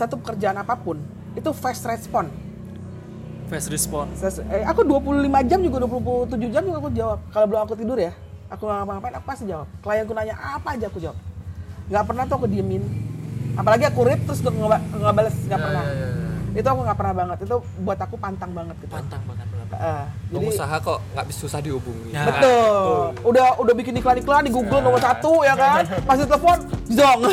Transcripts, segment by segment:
satu pekerjaan apa pun itu fast respon. Fast response. Ses- eh, aku 25 jam juga 27 jam juga aku jawab. Kalau belum aku tidur ya, aku nggak ngapa-ngapain aku pasti jawab. Klienku nanya apa aja aku jawab. Nggak pernah tuh aku diemin. Apalagi aku read terus nggak nggak bales nggak Ya, pernah. ya, ya, ya. Itu aku nggak pernah banget. Itu buat aku pantang banget gitu. Pantang banget. Eh, jadi Pengusaha kok nggak bisa susah dihubungi. Ya. betul. Udah udah bikin iklan-iklan di Google nomor satu ya kan. Masih telepon, zong.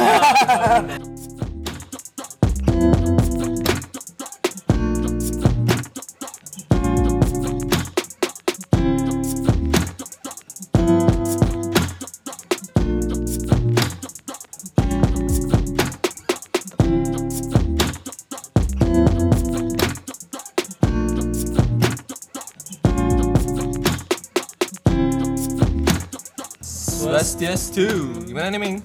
Swastiastu. Gimana nih, Ming?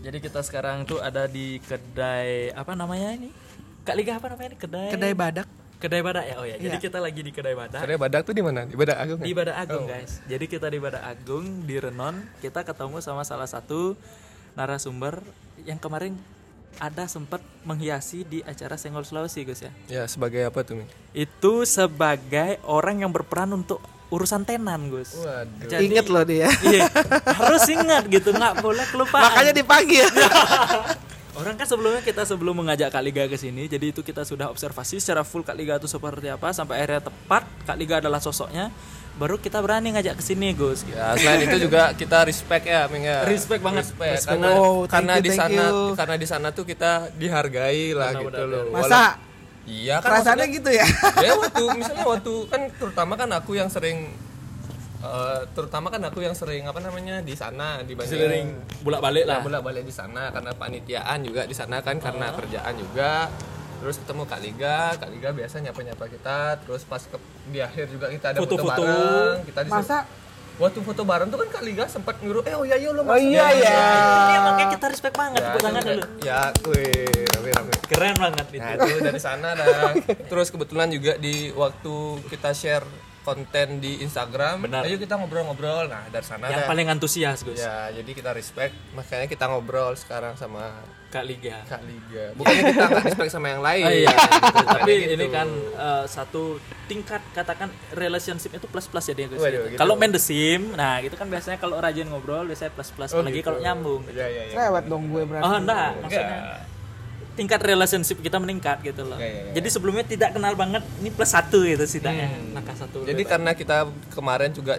Jadi kita sekarang tuh ada di kedai apa namanya ini? Kak Liga apa namanya ini? Kedai Kedai badak. Kedai Badak ya. Oh ya, jadi Iya. kita lagi di Kedai Badak. Tadi badak tuh di mana? Di badak agung. Di ya? Badak Agung, guys. Jadi kita di Badak Agung di Renon, kita ketemu sama salah satu narasumber yang kemarin ada sempat menghiasi di acara Senggol Sulawesi, Gus ya. Ya, sebagai apa tuh, Ming? Itu sebagai orang yang berperan untuk urusan tenan, Gus. Waduh. Jadi- Ingat loh dia. Iya, harus ingat gitu, nggak boleh kelupaan. Makanya dipanggil. Orang kan sebelumnya kita sebelum mengajak Kak Liga ke sini, jadi itu kita sudah observasi secara full Kak Liga itu seperti apa sampai akhirnya tepat Kak Liga adalah sosoknya. Baru kita berani ngajak ke sini, Gus. Ya, selain itu juga kita respect ya, Ming ya. Respect banget. Respect. Respect Karena, Oh, karena you, di sana karena di sana tuh kita dihargai lah Benar, gitu benar, loh. Masa Walau- Iya kan maksudnya- gitu ya? ya waktu misalnya waktu kan terutama kan aku yang sering eh, terutama kan aku yang sering apa namanya di sana dibanding Sering bolak-balik lah. bolak balik di sana karena panitiaan juga di sana kan karena kerjaan juga terus ketemu Kak Liga Kak Liga biasa nyapa nyapa kita terus pas ke, di akhir juga kita ada foto, Foto-foto. bareng kita disuruh- Masa waktu foto bareng tuh kan Kak Liga sempat nyuruh eh oh iya iya lo Oh iya ya. Iya, makanya kita respect banget, tepuk tangan dulu. ya wih rame rame Keren banget itu. Nah itu dari sana dah. Terus kebetulan juga di waktu kita share konten di Instagram, Benar. ayo kita ngobrol-ngobrol. Nah dari sana Yang dah. paling antusias, Gus. Ya jadi kita respect, makanya kita ngobrol sekarang sama Kak Liga. Kak Liga. Bukannya kita nggak respect sama yang lain. Oh, iya, gitu. tapi Gitu. ini kan eh, satu tingkat katakan relationship itu plus plus ya dia gitu. gitu. Kalau main the sim, nah itu kan biasanya kalau rajin ngobrol biasanya plus plus, Oh, apalagi gitu. kalau nyambung. Iya iya iya. Lewat dong gue berarti. Oh enggak, maksudnya Enggak. tingkat relationship kita meningkat gitu loh. Iya, iya, iya. Jadi sebelumnya tidak kenal banget, ini plus satu gitu setidaknya. Hmm. Nakah satu. Jadi karena kita kemarin juga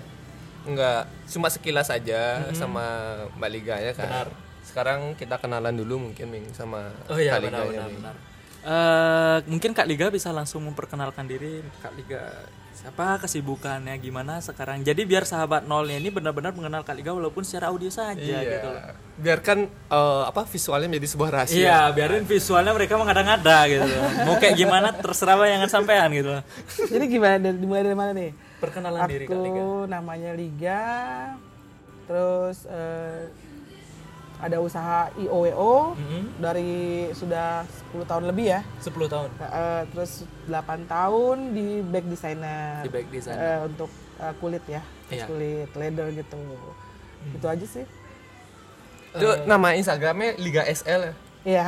nggak cuma sekilas aja sama Mbak Liga ya kan. Benar. Sekarang kita kenalan dulu mungkin Ming sama Oh iya Kak benar Liganya, benar. Benar. Eh, mungkin Kak Liga bisa langsung memperkenalkan diri Kak Liga siapa kesibukannya gimana sekarang. Jadi biar sahabat nolnya ini benar-benar mengenal Kak Liga walaupun secara audio saja Iya. gitu loh. Biarkan eh, apa visualnya menjadi sebuah rahasia. Iya, biarin visualnya mereka mengada-ngada gitu. Mau kayak gimana terserah bayangan sampean gitu. Jadi gimana dari dimulai dari mana nih? Perkenalan diri Kak Liga. Aku namanya Liga. Terus eh, ada usaha IOWO Mhm. dari sudah 10 tahun lebih ya. 10 tahun Eh, terus 8 tahun di back designer. di back design. Eh, untuk eh, kulit ya. Iya. Kulit leather gitu. Itu aja sih. Itu nama Instagramnya Liga SL. ya? Iya.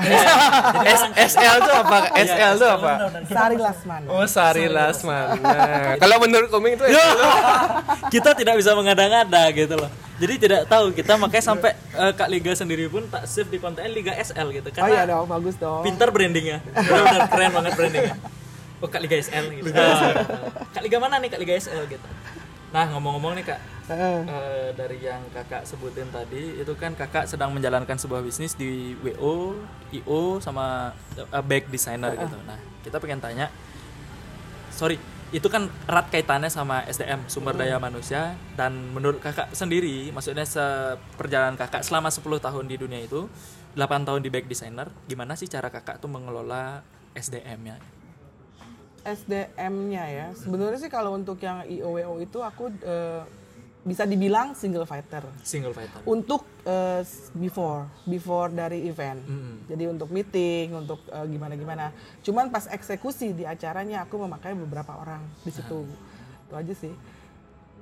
S- SL tuh apa? SL tuh apa? Sari Lasman. Oh Sari Lasmana. Kalau menurut koming itu SL. kita tidak bisa mengada-ngada gitu loh. Jadi tidak tahu kita makanya sampai eh, Kak Liga sendiri pun tak save di kontennya Liga SL gitu Oh iya karena dong, bagus dong. pintar brandingnya. Benar-benar keren banget brandingnya. Oh Kak Liga SL gitu. Kak Liga mana nih Kak Liga SL gitu. Nah ngomong-ngomong nih Kak, Heeh. eh, dari yang kakak sebutin tadi itu kan kakak sedang menjalankan sebuah bisnis di WO, IO sama eh, back designer gitu. Nah kita pengen tanya, sorry itu kan erat kaitannya sama SDM sumber daya manusia dan menurut kakak sendiri maksudnya seperjalanan kakak selama 10 tahun di dunia itu 8 tahun di back designer gimana sih cara kakak tuh mengelola SDM-nya SDM-nya ya. Sebenarnya sih kalau untuk yang IOWO itu aku eh, bisa dibilang single fighter. single fighter Untuk eh, before, before dari event. Jadi untuk meeting, untuk eh, gimana-gimana. Cuman pas eksekusi di acaranya aku memakai beberapa orang di situ. Itu aja sih.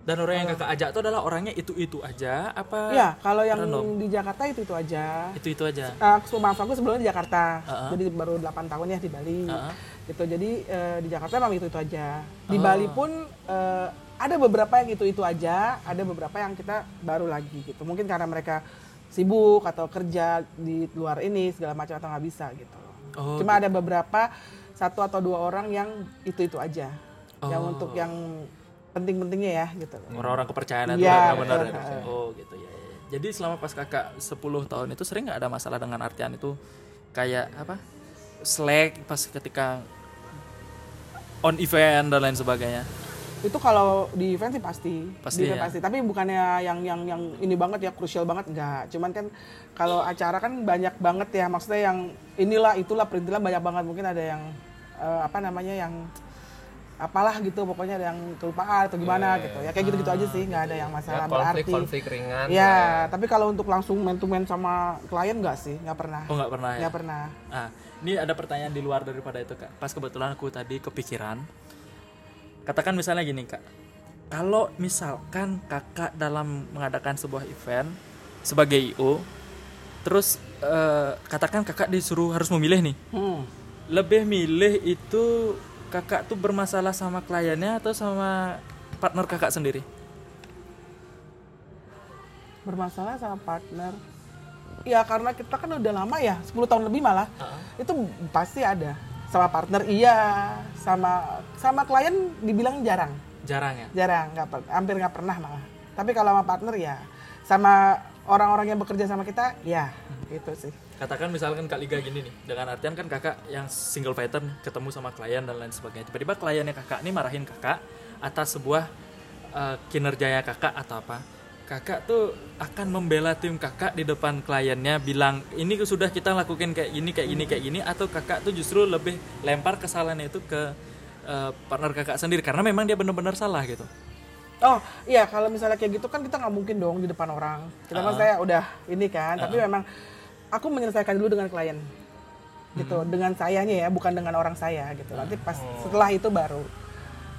Dan orang yang kakak ajak itu adalah orangnya itu-itu aja apa Iya, kalau yang random? di Jakarta itu itu aja. itu-itu aja? Uh, aku maaf aku sebelumnya di Jakarta, Uh-uh. jadi baru 8 tahun ya di Bali. Uh-uh. Gitu. Jadi eh, di Jakarta memang itu itu aja. Di Oh. Bali pun eh, ada beberapa yang itu itu aja, ada beberapa yang kita baru lagi gitu. Mungkin karena mereka sibuk atau kerja di luar ini segala macam atau nggak bisa gitu. Oh, Cuma ada beberapa satu atau dua orang yang itu itu aja. Yang Oh. untuk yang penting-pentingnya ya gitu. Orang-orang kepercayaan itu Iya, benar-benar betul. ya. Oh gitu ya, ya. Jadi selama pas kakak 10 tahun itu sering nggak ada masalah dengan artian itu kayak apa? Slack pas ketika on event dan lain sebagainya. itu kalau di event sih pasti. Pasti di event ya? pasti. Tapi bukannya yang yang yang ini banget ya krusial banget enggak. Cuman kan kalau acara kan banyak banget ya maksudnya yang inilah itulah perintilan banyak banget. Mungkin ada yang eh, apa namanya yang apalah gitu pokoknya ada yang kelupaan atau gimana gitu. ya kayak gitu-gitu aja sih nggak ada yang ya, masalah berarti. konflik-konflik ringan ya tapi kalau untuk langsung man to man sama klien enggak sih nggak pernah. Oh nggak pernah ya? nggak pernah. Ah, ini ada pertanyaan di luar daripada itu kak. Pas kebetulan aku tadi kepikiran. Katakan misalnya gini kak, kalau misalkan kakak dalam mengadakan sebuah event sebagai IO, terus eh, katakan kakak disuruh harus memilih nih, hmm. lebih milih itu kakak tuh bermasalah sama kliennya atau sama partner kakak sendiri? bermasalah sama partner ya karena kita kan udah lama ya 10 tahun lebih malah. Itu pasti ada. Sama partner iya. Sama sama klien dibilang jarang. Jarang ya. jarang nggak per- hampir nggak pernah malah. Tapi kalau sama partner ya. Sama orang-orang yang bekerja sama kita ya itu sih. Katakan misalkan Kak Liga gini nih, dengan artian kan kakak yang single fighter nih, ketemu sama klien dan lain sebagainya. Tiba-tiba kliennya kakak nih marahin kakak atas sebuah uh, kinerjanya kakak atau apa. Kakak tuh akan membela tim kakak di depan kliennya bilang ini sudah kita lakukan kayak gini kayak gini kayak gini atau kakak tuh justru lebih lempar kesalahannya itu ke uh, partner kakak sendiri karena memang dia benar-benar salah gitu. Oh iya kalau misalnya kayak gitu kan kita nggak mungkin dong di depan orang. Kita kan saya udah ini kan, tapi memang aku menyelesaikan dulu dengan klien, gitu. Dengan sayanya ya, bukan dengan orang saya gitu. Nanti pas setelah itu baru,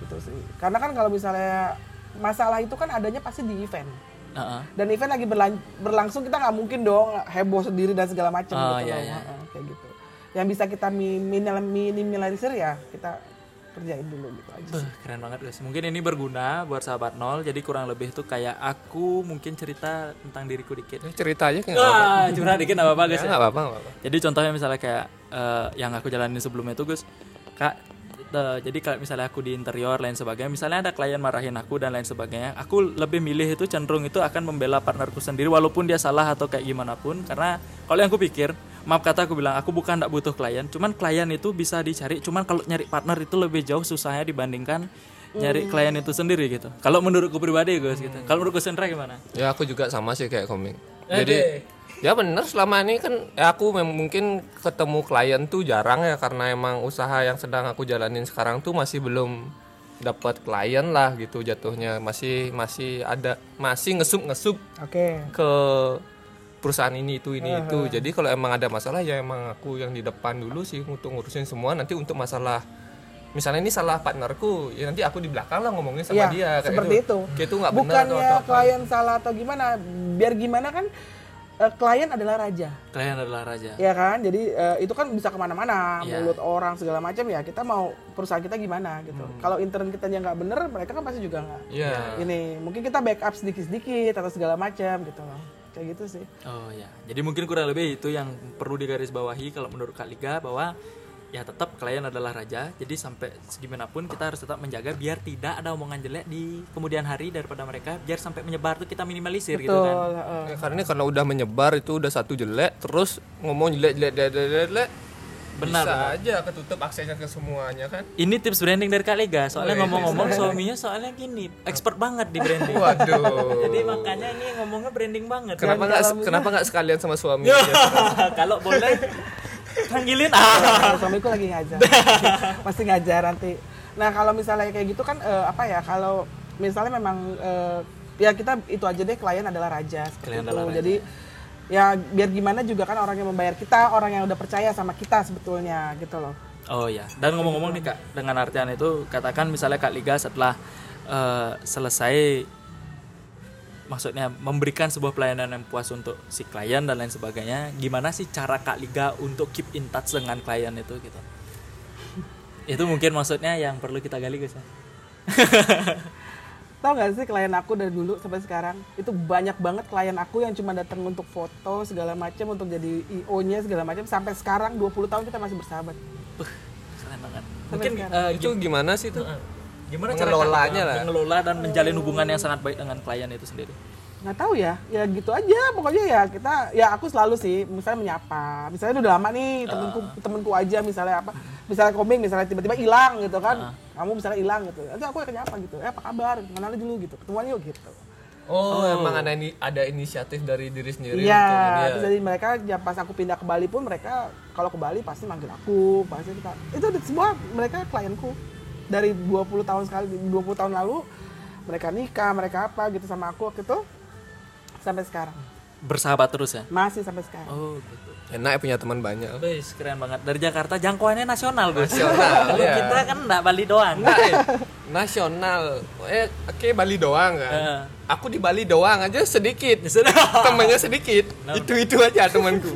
gitu sih. Karena kan kalau misalnya masalah itu kan adanya pasti di event. Uh-uh. Dan event lagi berlan- berlangsung kita nggak mungkin dong heboh sendiri dan segala macam Oh, gitu iya, loh. iya. Heeh, kayak gitu. Yang bisa kita mi- minimal- minimalisir ya kita kerjain dulu gitu aja. Beuh, keren banget guys. Mungkin ini berguna buat sahabat nol. Jadi kurang lebih tuh kayak aku mungkin cerita tentang diriku dikit. Ya, cerita aja kayak apa-apa. Wah, curhat dikit apa apa Ya, guys. ya? nggak apa-apa apa-apa Jadi contohnya misalnya kayak eh, yang aku jalanin sebelumnya itu Gus, kak. Eh, jadi kalau misalnya aku di interior lain sebagainya, misalnya ada klien marahin aku dan lain sebagainya, aku lebih milih itu cenderung itu akan membela partnerku sendiri walaupun dia salah atau kayak gimana pun. Karena kalau yang aku pikir, maaf kata aku bilang, aku bukan tidak butuh klien, cuman klien itu bisa dicari, cuman kalau nyari partner itu lebih jauh susahnya dibandingkan nyari klien itu sendiri gitu. Kalau menurutku pribadi Gus gitu. Kalau menurut Gus Hendra gimana? ya aku juga sama sih kayak komik Oke. jadi ya bener selama ini kan ya aku memang mungkin ketemu klien tuh jarang ya karena emang usaha yang sedang aku jalanin sekarang tuh masih belum dapat klien lah gitu jatuhnya masih masih ada masih ngesup ngesup Oke. ke perusahaan ini itu ini itu jadi kalau emang ada masalah ya emang aku yang di depan dulu sih untuk ngurusin semua nanti untuk masalah misalnya ini salah partnerku ya nanti aku di belakang lah ngomongin sama Iya, dia kayak seperti itu. Kayak itu nggak benar atau Bukannya atau apa. klien salah atau gimana, biar gimana kan eh, klien adalah raja, Klien adalah raja. ya kan? Jadi eh, itu kan bisa ke mana-mana, Iya. mulut orang segala macam ya. Kita mau perusahaan kita gimana gitu. Hmm. Kalau intern kita yang nggak bener, mereka kan pasti juga nggak. Iya. Ini mungkin kita backup sedikit-sedikit atau segala macam gitu loh. Kayak gitu sih. Oh ya, jadi mungkin kurang lebih itu yang perlu digarisbawahi kalau menurut Kak Liga bahwa ya tetap klien adalah raja. Jadi sampai segimanapun kita harus tetap menjaga biar tidak ada omongan jelek di kemudian hari daripada mereka, biar sampai menyebar tuh kita minimalisir gitu kan. Betul. heeh. Ya, karena ini karena udah menyebar itu udah satu jelek terus ngomong jelek jelek jelek jelek, jelek Benar, bisa benar. aja ketutup aksesnya ke semuanya kan Ini tips branding dari Kak Liga. Soalnya Wih. ngomong-ngomong suaminya soalnya gini, expert banget di branding. waduh Jadi makanya ini ngomongnya branding banget. kenapa nggak kenapa nggak sekalian sama suami Ya. aja? kalau boleh panggilin. Ah. Nah, suamiku lagi ngajar. Pasti ngajar nanti. Nah kalau misalnya kayak gitu kan eh, apa ya kalau misalnya memang eh, ya kita itu aja deh klien adalah raja seperti Klien itu. adalah raja. jadi ya biar gimana juga kan orang yang membayar kita orang yang udah percaya sama kita sebetulnya gitu loh. Oh ya, dan ngomong-ngomong nih kak, dengan artian itu katakan misalnya Kak Liga setelah eh, selesai maksudnya memberikan sebuah pelayanan yang puas untuk si klien dan lain sebagainya gimana sih cara Kak Liga untuk keep in touch dengan klien itu gitu? Itu mungkin maksudnya yang perlu kita gali guys ya. Tahu gak sih klien aku dari dulu sampai sekarang? Itu banyak banget klien aku yang cuma datang untuk foto segala macam untuk jadi IO-nya segala macam sampai sekarang 20 tahun kita masih bersahabat. Puh, keren banget. Sampai mungkin sekarang. eh, itu gimana sih tuh gimana Mengelolanya cara lah. mengelola dan menjalin hubungan yang sangat baik dengan klien itu sendiri? Nggak tahu ya. Ya gitu aja. Pokoknya ya kita ya aku selalu sih misalnya menyapa. Misalnya udah lama nih temenku temenku aja misalnya apa. Misalnya koming misalnya tiba-tiba hilang gitu kan. Kamu misalnya hilang gitu. Nanti aku akan nyapa gitu? Eh apa kabar? Kenal aja dulu gitu. Ketemuan yuk gitu. Oh, emang ada ini ada inisiatif dari diri sendiri untuk ini iya ya. terus jadi mereka ya pas aku pindah ke Bali pun mereka kalau ke Bali pasti manggil aku pasti kita. Itu semua mereka klienku dari 20 tahun sekali 20 tahun lalu mereka nikah mereka apa gitu sama aku waktu itu sampai sekarang. Bersahabat terus ya? Masih sampai sekarang. Oh gitu. Enak ya punya teman banyak. Wih, keren banget. Dari Jakarta jangkauannya nasional bos Nasional, Kalau iya. kita kan enggak Bali doang. Enggak, eh, nasional. Eh oke Bali doang kan? Heeh. aku di Bali doang aja sedikit. Sudah. temannya sedikit. Itu itu aja temanku.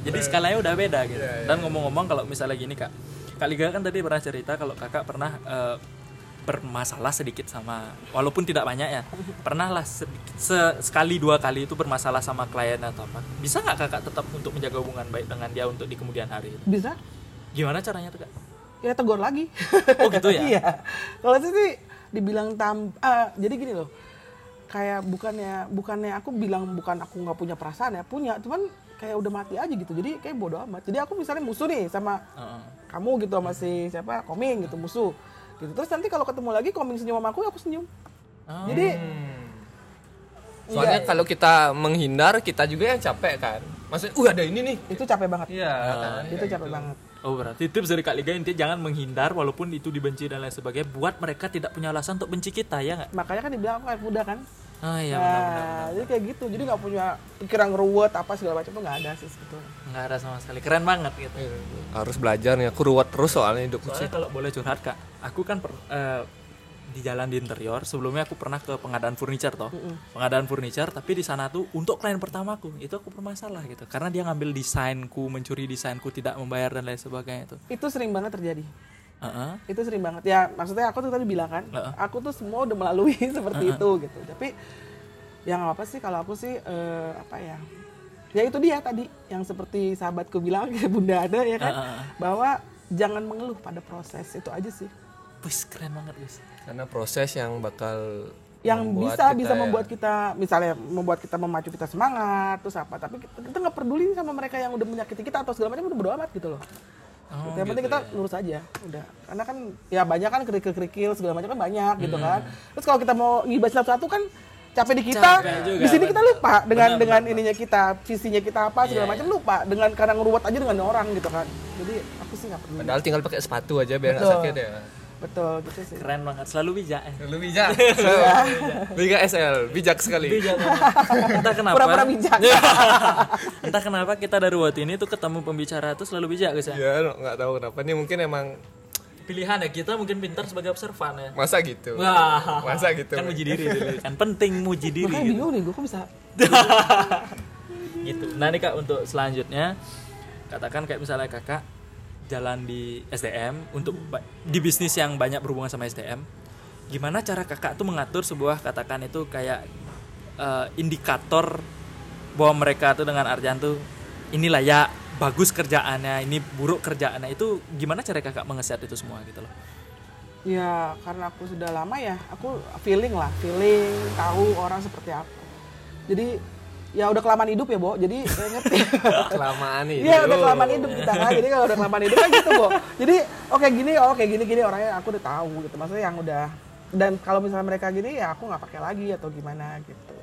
Jadi skalanya udah beda gitu. Iya, iya. dan ngomong-ngomong kalau misalnya gini kak kak Liga kan tadi pernah cerita kalau kakak pernah eh, bermasalah sedikit sama walaupun tidak banyak ya pernah lah sedikit se- sekali dua kali itu bermasalah sama klien atau apa. Bisa nggak kakak tetap untuk menjaga hubungan baik dengan dia untuk di kemudian hari bisa. Gimana caranya tuh kak? Ya tegur lagi. Oh, gitu ya? iya. Kalau itu sih dibilang tam ah, jadi gini loh. Kayak bukannya bukannya aku bilang bukan aku nggak punya perasaan ya punya. Cuman kayak udah mati aja gitu. Jadi kayak bodoh amat. Jadi aku misalnya musuh nih sama Heeh. kamu gitu sama si siapa? Koming gitu musuh gitu. Terus nanti kalau ketemu lagi koming senyum sama aku ya aku senyum. Oh. jadi soalnya Iya. kalau kita menghindar kita juga yang capek kan. Maksudnya uh ada ini nih. Itu capek banget. Iya. Itu capek banget. Oh berarti tips dari Kak Liga intinya jangan menghindar walaupun itu dibenci dan lain sebagainya. Buat mereka tidak punya alasan untuk benci kita ya nggak? makanya kan dibilang aku kayak muda kan Ah iya Nah, benar-benar. jadi kayak gitu jadi nggak punya pikiran ngeruwet apa segala macam tuh nggak ada sih sebetulnya Nggak ada sama sekali keren banget gitu. harus belajar nih aku ruwet terus soalnya hidupku sih Soalnya kalau boleh curhat kak, aku kan per- eh, di jalan di interior sebelumnya aku pernah ke pengadaan furniture toh, pengadaan furniture tapi di sana tuh untuk klien pertamaku itu aku bermasalah gitu karena dia ngambil desainku, mencuri desainku, tidak membayar dan lain sebagainya itu. itu sering banget terjadi Heeh. itu sering banget ya maksudnya aku tuh tadi bilang kan Heeh. aku tuh semua udah melalui seperti itu gitu tapi yang apa sih kalau aku sih eh, apa ya ya itu dia tadi yang seperti sahabatku bilang bunda ada ya kan Heeh. bahwa jangan mengeluh pada proses itu aja sih Wis keren banget guys. karena proses yang bakal yang membuat bisa kita bisa ya- membuat kita misalnya membuat kita memacu kita semangat terus apa tapi kita nggak peduli sama mereka yang udah menyakiti kita atau segala macam udah bodo amat gitu loh Oh, yang penting kita lurus aja udah. Karena kan ya banyak kan kerikil-kerikil segala macam kan banyak gitu kan. Terus kalau kita mau ngibas satu-satu kan capek di kita. Capek juga, di sini kita bener. lupa dengan Bener, dengan ininya kita visinya kita apa segala Iya, macam lupa. Dengan karena ngeruwet aja dengan orang gitu kan. Jadi aku sih nggak peduli. Padahal tinggal pakai sepatu aja biar nggak sakit ya betul gitu sih Keren banget, selalu bijak. eh. lu bijak bijak SL bijak sekali Bijak. Entah kenapa. Pura-pura bijak. Entah kenapa kita dari waktu ini tuh ketemu pembicara tuh selalu bijak guys ya. ya nggak tahu kenapa ini mungkin emang Pilihan ya kita mungkin pintar sebagai observan ya. masa gitu Wah, masa gitu kan muji diri dulu. kan penting muji diri makanya gitu. bingung nih gue kok bisa gitu. Nah nih kak untuk selanjutnya katakan kayak misalnya kakak jalan di SDM untuk di bisnis yang banyak berhubungan sama SDM, gimana cara kakak tuh mengatur sebuah katakan itu kayak eh, indikator bahwa mereka tuh dengan artian tuh inilah ya bagus kerjaannya, ini buruk kerjaannya itu gimana cara kakak mengeset itu semua gitu loh. Ya karena aku sudah lama ya, aku feeling lah, feeling tahu orang seperti apa. Jadi ya udah kelamaan hidup ya, Bo. Jadi saya ngerti. kelamaan nih Iya udah kelamaan hidup kita kan. Jadi kalau udah kelamaan hidup kan gitu, Bo. Jadi oke gini, oh kayak gini gini orangnya aku udah tahu gitu. Maksudnya yang udah dan kalau misalnya mereka gini ya aku nggak pakai lagi atau gimana gitu.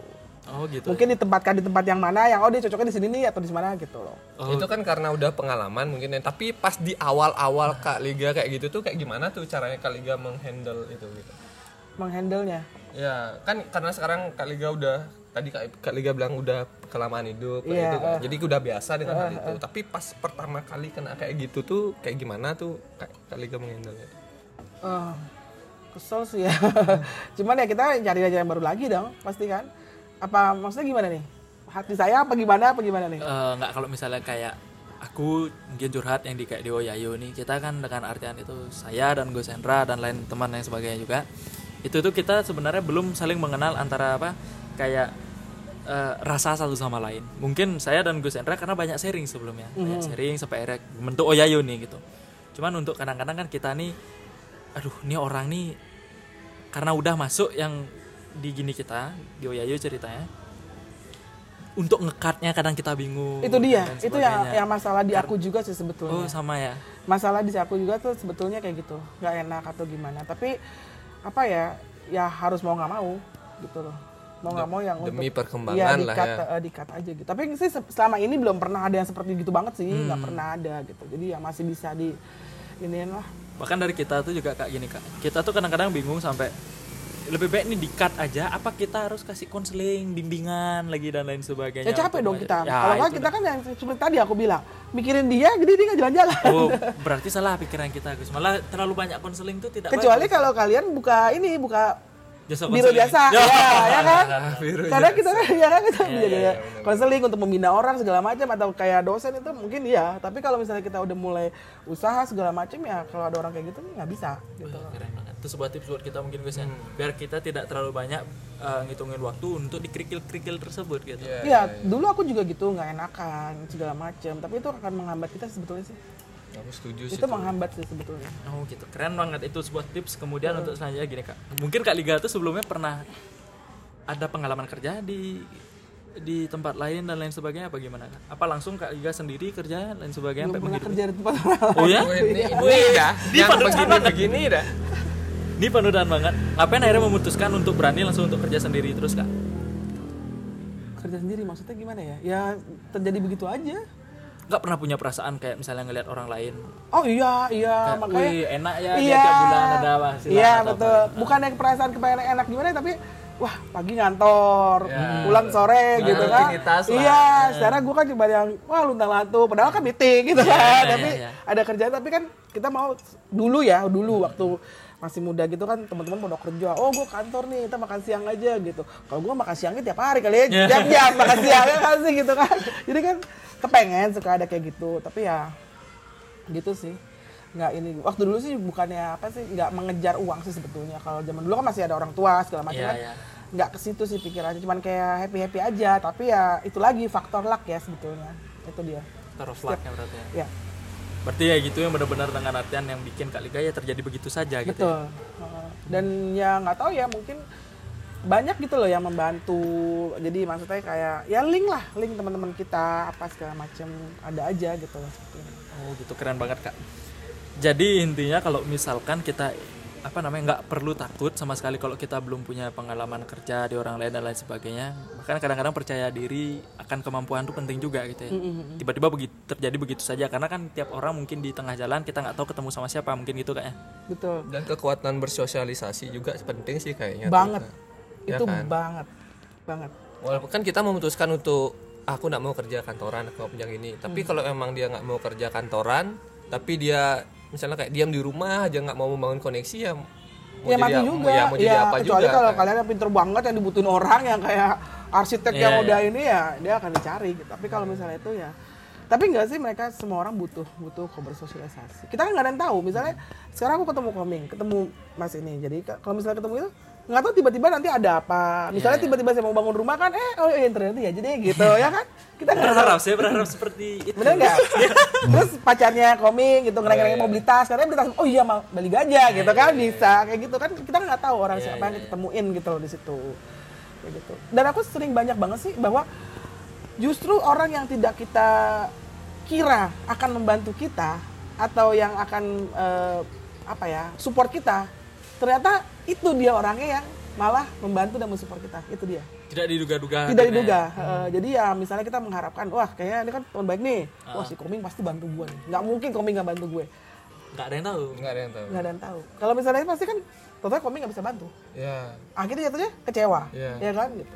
Oh gitu. Mungkin ditempatkan di tempat yang mana yang oh dia cocoknya di sini nih atau di mana gitu loh. Oh, itu kan karena udah pengalaman mungkin ya. tapi pas di awal-awal Kak Liga kayak gitu tuh kayak gimana tuh caranya Kak Liga menghandle itu gitu Menghandle-nya. ya kan karena sekarang Kak Liga udah tadi Kak, Kak Liga bilang udah kelamaan hidup kayak Iya, gitu kan. jadi udah biasa dengan hal itu. Tapi pas pertama kali kena kayak gitu tuh kayak gimana tuh Kak, Kak Liga menghandle Eh, kesel sih ya. Cuman ya kita cari aja yang baru lagi dong pasti kan. Apa maksudnya gimana nih? Hati saya apa gimana apa gimana nih? Eh, nggak kalau misalnya kayak aku mungkin curhat yang di kayak di Oyayo nih kita kan dengan artian itu saya dan Gus Hendra dan lain teman yang sebagainya juga. Itu tuh kita sebenarnya belum saling mengenal antara apa kayak eh, rasa satu sama lain. Mungkin saya dan Gus Hendra karena banyak sharing sebelumnya. Banyak sharing sampai akhirnya bentuk Oyayo nih gitu. Cuman untuk kadang-kadang kan kita nih aduh ini orang nih karena udah masuk yang di gini kita di Oyayo ceritanya. Untuk ngekatnya kadang kita bingung itu dia itu yang yang masalah di aku juga sih oh sebetulnya sama ya? Masalah di aku juga tuh sebetulnya kayak gitu nggak enak atau gimana. Tapi apa ya ya harus mau nggak mau gitu loh mau nggak mau yang demi untuk perkembangan Iya, lah di-cut, ya. eh, di-cut aja gitu tapi sih se- selama ini belum pernah ada yang seperti gitu banget sih Hmm. nggak pernah ada gitu jadi ya masih bisa di iniin lah bahkan dari kita tuh juga kayak gini kak kita tuh kadang-kadang bingung sampai lebih baik nih di cut aja apa kita harus kasih konseling bimbingan lagi dan lain sebagainya ya capek dong kita Ya, kalau itu kita kan yang seperti tadi aku bilang mikirin dia jadi dia nggak jalan-jalan Oh, berarti salah pikiran kita Gus. Malah terlalu banyak konseling tuh tidak kecuali bagus. kalau kalian buka ini buka Jasa biro jasa Ya. ya, ya kan Biro karena kita kan ya kan kita Iya, menjadi konseling untuk membina orang segala macam atau kayak dosen itu mungkin iya tapi kalau misalnya kita udah mulai usaha segala macam ya kalau ada orang kayak gitu nggak bisa gitu Keren banget. Itu sebuah tips buat kita mungkin Gus ya. Hmm. Biar kita tidak terlalu banyak uh, ngitungin waktu untuk dikerikil-kerikil tersebut gitu. Iya. Iya, dulu aku juga gitu nggak enakan segala macam, tapi itu akan menghambat kita sebetulnya sih. Aku setuju sih Itu menghambat sih sebetulnya. Oh gitu, keren banget itu sebuah tips. Kemudian untuk selanjutnya gini kak, mungkin kak Liga tuh sebelumnya pernah ada pengalaman kerja di di tempat lain dan lain sebagainya apa gimana kak? Apa langsung kak Liga sendiri kerja dan lain sebagainya Belum sampai pernah begitu? kerja di tempat orang. Oh ya? Ini, Iya. ini dah Di yang panutan begini begini dah Ini penudan banget. Ngapain akhirnya memutuskan untuk berani langsung untuk kerja sendiri terus kak? Kerja sendiri maksudnya gimana ya? Ya terjadi begitu aja. Nggak pernah punya perasaan kayak misalnya ngelihat orang lain. Oh iya, iya Kayak, makanya. wih enak ya dia iya. tiap bulan ada hasil Iya betul. apa. Bukan yang perasaan kepengen enak gimana tapi wah pagi ngantor, Ya. pulang sore Nah, gitu kan. lah. Iya, secara gue kan cuma yang wah luntang lantung, padahal kan meeting gitu Iya, kan. iya, tapi iya. ada kerjaan tapi kan kita mau dulu ya, dulu waktu masih muda gitu kan teman-teman mau kerja oh gue kantor nih kita makan siang aja gitu. Kalau gue makan siangnya tiap hari kali ya Iya. jam jam makan siangnya kan sih gitu kan. Jadi kan kepengen suka ada kayak gitu tapi ya gitu sih. Nggak ini waktu dulu sih bukannya apa sih nggak mengejar uang sih sebetulnya. Kalau zaman dulu kan masih ada orang tua segala macam Iya, kan iya. nggak ke situ sih pikirannya cuman kayak happy happy aja. Tapi ya itu lagi faktor luck ya sebetulnya. Itu dia. Taruh flagnya berarti ya. ya Berarti ya gitu yang benar-benar dengan artian yang bikin Kak Liga ya terjadi begitu saja gitu. ya. betul Heeh. dan ya nggak tahu ya mungkin banyak gitu loh yang membantu jadi maksudnya kayak ya link lah link teman-teman kita apa segala macam ada aja gitu loh. Oh gitu keren banget Kak. Jadi intinya kalau misalkan kita apa namanya nggak perlu takut sama sekali kalau kita belum punya pengalaman kerja di orang lain dan lain sebagainya. Bahkan kadang-kadang percaya diri akan kemampuan itu penting juga gitu ya. Tiba-tiba begitu terjadi begitu saja karena kan tiap orang mungkin di tengah jalan kita nggak tahu ketemu sama siapa mungkin gitu kayaknya. betul dan kekuatan bersosialisasi juga penting sih kayaknya tuh, banget Kak. Ya itu kan? banget banget walaupun kan kita memutuskan untuk aku nggak mau kerja kantoran aku nggak punya ini tapi Hmm. kalau emang dia nggak mau kerja kantoran tapi dia misalnya kayak diam di rumah aja nggak mau membangun koneksi ya mau ya jadi mati juga ya mau jadi ya apa kecuali juga kalau kan. kalian yang pinter banget yang dibutuhin orang yang kayak arsitek Iya, yang iya. udah ini ya dia akan dicari gitu. tapi kalau misalnya itu ya tapi enggak sih mereka semua orang butuh butuh kok bersosialisasi kita kan nggak ada yang tahu misalnya sekarang aku ketemu koming ketemu mas ini jadi ka- kalau misalnya ketemu itu nggak tahu tiba-tiba nanti ada apa misalnya Iya, iya. tiba-tiba saya mau bangun rumah kan eh oh iya internet ya jadi gitu ya kan kita Berharap saya berharap seperti itu. Bener nggak? Terus pacarnya koming gitu ngereng-ngereng Iya, mau beli tas, katanya beli tas. Oh iya mau beli gajah gitu kan bisa kayak gitu kan kita nggak tahu orang siapa yang kita temuin gitu loh di situ. Kayak gitu. Dan aku sering banyak banget sih bahwa justru orang yang tidak kita kira akan membantu kita atau yang akan eh, apa ya support kita ternyata itu dia orangnya yang malah membantu dan mensupport kita. Itu dia. Tidak diduga-duga. tidak diduga. Eh, jadi ya misalnya kita mengharapkan wah kayaknya ini kan teman baik nih. Wah si koming pasti bantu gue nih. Nggak mungkin koming nggak bantu gue. Nggak ada yang tahu. nggak ada yang tahu. Nggak ada yang tahu. Kalau misalnya pasti kan total koming nggak bisa bantu. Ya. Akhirnya jatuhnya kecewa. Iya. ya kan? Gitu.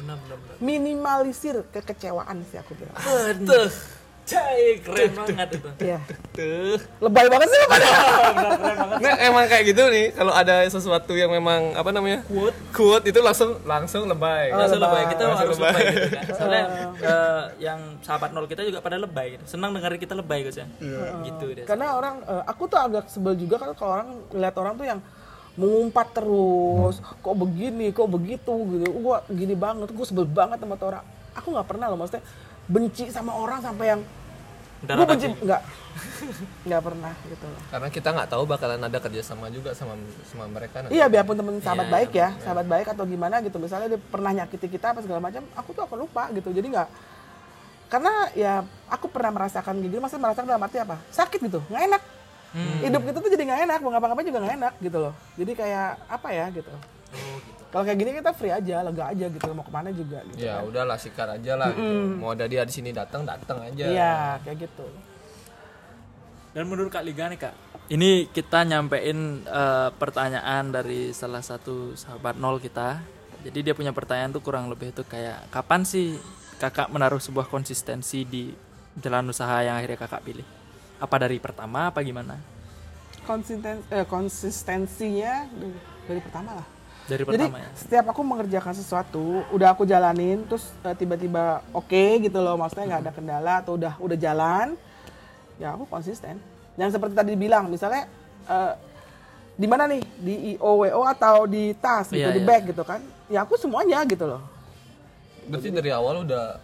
Benar benar benar. minimalisir kekecewaan sih aku bilang. Aduh. Cai, keren banget itu. Iya. Tuh. Lebay banget sih pada. Nggak, emang kayak gitu nih. Kalau ada sesuatu yang memang apa namanya? Quote. Quote itu langsung langsung lebay. Langsung lebay, kita Langsung harus lebay. lebay gitu kan. Soalnya eh, yang sahabat nol kita juga pada lebay gitu. Senang dengerin kita lebay guys ya. Gitu deh. Karena orang eh, aku tuh agak sebel juga kan kalau orang lihat orang tuh yang mengumpat terus, kok begini, kok begitu gitu. Gua gini banget, gua sebel banget sama orang. Aku nggak pernah loh maksudnya benci sama orang sampai yang gue benci nggak nggak pernah gitu loh. Karena kita nggak tahu bakalan ada kerjasama juga sama sama mereka nanti. Iya biarpun temen sahabat Iya, baik ya, sahabat baik atau gimana gitu. Misalnya dia pernah nyakiti kita apa segala macam, aku tuh akan lupa gitu. Jadi nggak karena ya aku pernah merasakan gitu. Maksudnya merasakan dalam arti apa? Sakit gitu, nggak enak. Hidup kita tuh jadi nggak enak, mau ngapa-ngapain juga nggak enak gitu loh. Jadi kayak apa ya gitu. Oh, gitu. Kalau kayak gini kita free aja, lega aja gitu, mau ke mana juga gitu. Ya udahlah sikat aja lah. gitu. Mau ada dia di sini datang datang aja. Iya, kayak gitu. Dan menurut Kak Liga nih Kak, ini kita nyampein eh, pertanyaan dari salah satu sahabat nol kita. Jadi dia punya pertanyaan tuh kurang lebih itu kayak kapan sih kakak menaruh sebuah konsistensi di jalan usaha yang akhirnya kakak pilih? Apa dari pertama apa gimana? Konsisten, eh, konsistensinya dari, dari pertama lah. Dari Jadi pertama ya. setiap aku mengerjakan sesuatu, udah aku jalanin, terus eh, tiba-tiba oke gitu loh, maksudnya nggak ada kendala atau udah udah jalan, ya aku konsisten. Yang seperti tadi bilang, misalnya eh, di mana nih di IOWO atau di tas gitu, Iya, di iya. bag gitu kan, ya aku semuanya gitu loh. Berarti dari awal udah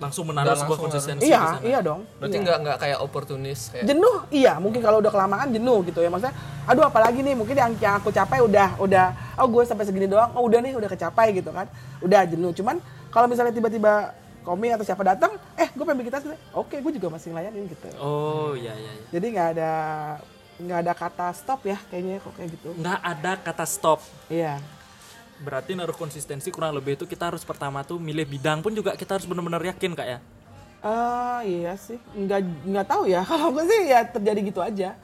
Langsung menaruh sebuah langsung konsistensi iya, iya dong. berarti iya. nggak nggak kayak oportunis kayak jenuh iya mungkin kalau udah kelamaan jenuh gitu ya maksudnya aduh apalagi nih mungkin yang, yang aku capai udah udah oh gue sampai segini doang oh udah nih udah kecapai gitu kan udah jenuh cuman kalau misalnya tiba-tiba komik atau siapa datang eh gue pengen bikin tas gitu. oke gue juga masih ngelayanin gitu Oh iya iya. iya. jadi nggak ada nggak ada kata stop ya kayaknya kok kayak gitu Nggak ada kata stop. iya Berarti naruh konsistensi kurang lebih itu kita harus pertama tuh milih bidang pun juga kita harus benar-benar yakin kak ya. Eh iya sih nggak nggak tahu ya kalau gue sih ya terjadi gitu aja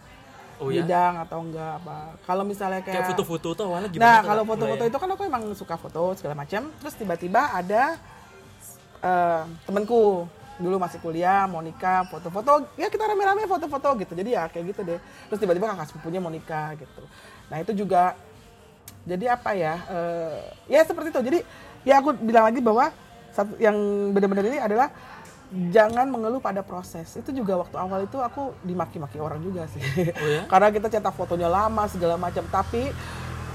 Oh ya. bidang atau enggak apa kalau misalnya kayak, Kayak foto-foto tuh awalnya gimana? Nah, kalau foto-foto Mulai- itu kan aku emang suka foto segala macam. Terus tiba-tiba ada eh, temanku dulu masih kuliah, Monica, foto-foto. Ya kita rame-rame foto-foto gitu. Jadi ya kayak gitu deh. Terus tiba-tiba kakak sepupunya Monica gitu. Nah itu juga jadi apa ya? eh, ya seperti itu. Jadi ya aku bilang lagi bahwa satu yang benar-benar ini adalah jangan mengeluh pada proses. Itu juga waktu awal itu aku dimaki-maki orang juga sih. Oh ya? Karena kita cetak fotonya lama segala macam. Tapi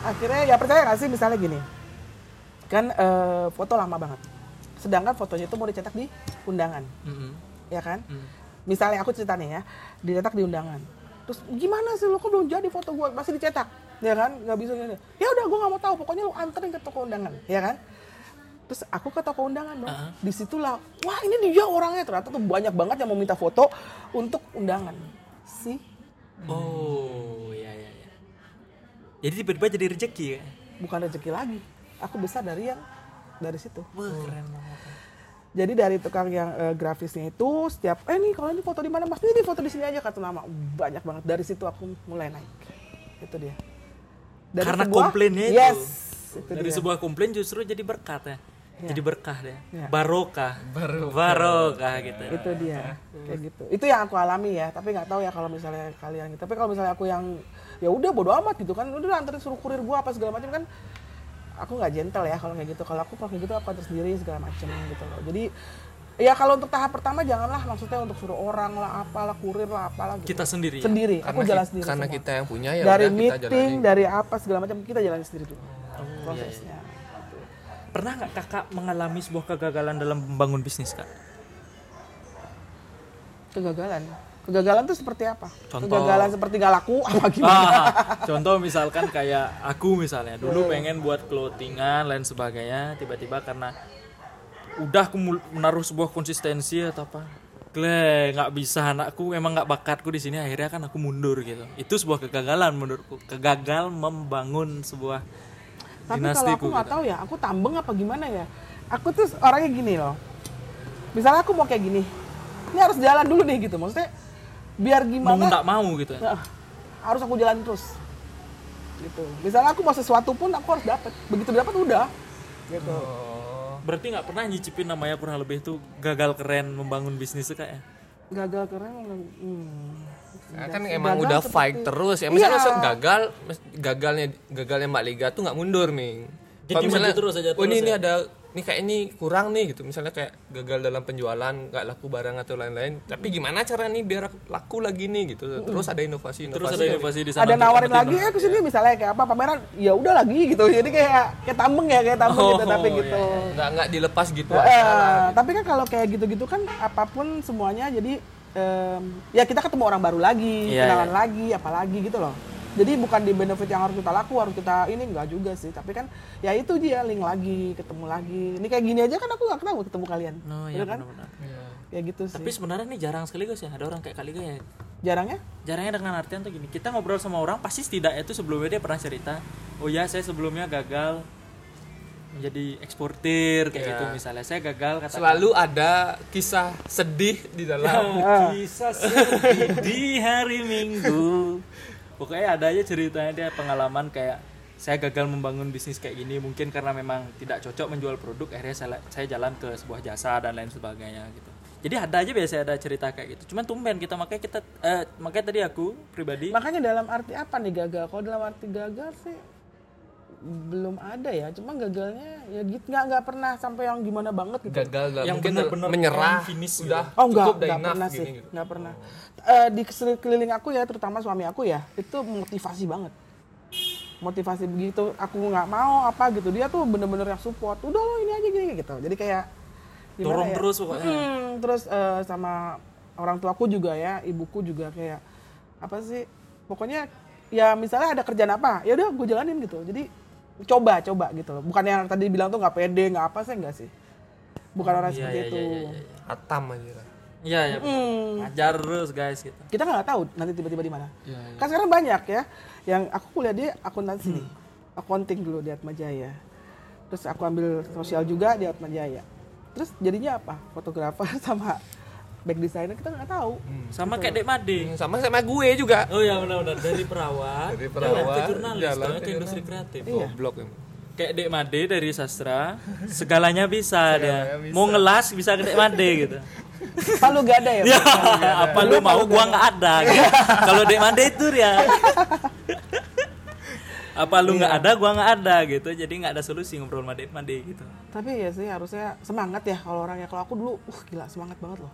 akhirnya ya percaya nggak sih misalnya gini, kan eh, foto lama banget. Sedangkan fotonya itu mau dicetak di undangan, Mm-mm. ya kan? Mm. Misalnya aku cerita nih ya, dicetak di undangan. Terus gimana sih lo kok belum jadi foto gue masih dicetak, ya kan? Nggak bisa gini. Ya udah gue nggak mau tahu, pokoknya lo anterin ke toko undangan, ya kan? Terus aku ke toko undangan dong. Uh-huh. Di situlah, wah ini dia orangnya ternyata tuh banyak banget yang mau minta foto untuk undangan. Sih, Oh iya iya. iya. Jadi tiba-tiba jadi rezeki ya? bukan rezeki lagi. Aku besar dari yang dari situ. Wah keren banget. Jadi dari tukang yang eh, grafisnya itu setiap eh nih kalau ini foto di mana Mas ini foto di sini aja kartu nama banyak banget dari situ aku mulai naik itu dia Dari Karena sebuah- komplainnya itu. yes itu Dari dia. sebuah komplain justru jadi berkat ya. Iya. Jadi berkah deh. Iya. Barokah. Barokah gitu. itu dia kayak gitu itu yang aku alami ya tapi nggak tahu ya kalau misalnya kalian gitu tapi kalau misalnya aku yang ya udah bodo amat gitu kan udah anterin suruh kurir gua apa segala macam kan aku nggak gentle ya kalau kayak gitu kalau aku kalau kayak gitu aku antar sendiri segala macam gitu loh jadi ya kalau untuk tahap pertama janganlah maksudnya untuk suruh orang lah apalah kurir lah apalah gitu. Kita sendiri. ya? sendiri aku karena, jalan sendiri karena semua. kita yang punya ya dari meeting dari apa segala macam kita jalan sendiri dulu iya, prosesnya Pernah nggak kakak mengalami sebuah kegagalan dalam membangun bisnis kak? kegagalan kegagalan tuh seperti apa Contoh. kegagalan seperti nggak laku apa gimana Ah, contoh misalkan kayak aku misalnya dulu pengen buat clothingan lain sebagainya tiba-tiba karena udah aku menaruh sebuah konsistensi atau apa Gle, nggak bisa anakku emang nggak bakatku di sini akhirnya kan aku mundur gitu itu sebuah kegagalan menurutku kegagal membangun sebuah Tapi kalau aku nggak gitu. tahu ya, aku tambeng apa gimana ya. Aku tuh orangnya gini loh. Misalnya aku mau kayak gini, ini harus jalan dulu nih gitu. Maksudnya biar mau gimana? nggak mau gitu ya. Nah, harus aku jalan terus. Gitu. Misalnya aku mau sesuatu pun aku harus dapat. Begitu dapat udah. Gitu. Oh, berarti nggak pernah nyicipin namanya kurang lebih itu gagal keren membangun bisnis kayak gagal karena hmm, Nah, kan Gagal emang udah seperti- fight terus ya. Misalnya Iya. langsung gagal, gagalnya gagalnya Mbak Liga tuh nggak mundur nih. Jadi maju terus aja oh ini terus ini ya? ada nih kayak ini kurang nih gitu. Misalnya kayak gagal dalam penjualan, nggak laku barang atau lain-lain. Tapi gimana cara nih biar laku lagi nih gitu. Terus ada inovasi inovasi. terus ada inovasi di sana ada nawarin lagi eh ke sini misalnya kayak apa pameran ya udah lagi gitu jadi kayak kayak tambeng ya kayak tambeng gitu Oh, tapi iya, gitu nggak nggak dilepas gitu. Eh, aja. tapi kan kalau kayak gitu-gitu kan apa pun semuanya jadi em, ya kita ketemu orang baru lagi Iya, kenalan iya. lagi apalagi gitu loh jadi bukan di benefit yang harus kita laku harus kita ini enggak juga sih. Tapi kan ya itu dia link lagi ketemu lagi. Ini kayak gini aja kan aku nggak kenal ketemu kalian. Oh Iya iya kan? benar-benar. Ya gitu sih. Tapi sebenarnya nih jarang sekali guys ya. Ada orang kayak kali ya. Jarangnya? Jarangnya dengan artian tuh gini kita ngobrol sama orang pasti setidaknya itu sebelumnya dia pernah cerita oh ya saya sebelumnya gagal menjadi eksportir kayak Iya. gitu. Misalnya saya gagal kata Selalu ada kisah sedih di dalam. kisah sedih di hari minggu pokoknya ada aja ceritanya dia pengalaman kayak saya gagal membangun bisnis kayak gini mungkin karena memang tidak cocok menjual produk akhirnya saya, saya jalan ke sebuah jasa dan lain sebagainya gitu. Jadi ada aja biasanya ada cerita kayak gitu. Cuman tumben kita makanya kita eh, makanya tadi aku pribadi makanya dalam arti apa nih gagal? Kalau dalam arti gagal sih belum ada ya cuma gagalnya ya gitu nggak nggak pernah sampai yang gimana banget gitu Gagal dalam Yang benar-benar menyerah. finish gitu. Udah Oh enggak, cukup enggak enough pernah gini sih, gitu. enggak pernah. Eh, di sekeliling aku ya, terutama suami aku ya, itu motivasi banget. Motivasi begitu, aku nggak mau apa gitu, dia tuh bener-bener yang support. Udah lo ini aja gini gitu. Jadi kayak Dorong ya? terus pokoknya. Hmm, terus eh, sama orang tuaku juga ya, ibuku juga kayak apa sih? Pokoknya ya misalnya ada kerjaan apa, ya udah gue jalanin gitu. Jadi coba coba gitu loh. Bukan yang tadi bilang tuh nggak pede, nggak apa sih enggak sih. Bukan orang Iya, seperti iya, itu. iya, iya, iya. Hatam aja lah. Iya, iya. Hmm. Ajar terus guys gitu. kita nggak tahu nanti tiba-tiba di mana. Iya, iya. Kan sekarang banyak ya yang aku kuliah di akuntansi Hmm. nih. Accounting dulu di Atmajaya. Terus aku ambil sosial juga di Atmajaya. Terus jadinya apa? Fotografer sama back designer kita nggak tahu. Sama kayak Dek Made. Hmm, Sama sama gue juga. Oh iya benar-benar dari perawat, Dari jalan perawat, ke jurnalis, jalan jalan ke industri kreatif. Iya. Goblok emang. Kayak Dek Made dari sastra, segalanya bisa dia. bisa. Mau ngelas bisa ke Dek Made gitu. Palu gak ada ya? ya, apa lu mau gua nggak ada gitu. Kalau Dek Made itu ya. apa lu nggak ada gua nggak ada gitu. Jadi nggak ada solusi ngobrol sama Dek Made gitu. Tapi ya sih harusnya semangat ya kalau orangnya. Kalau aku dulu, uh gila semangat banget loh.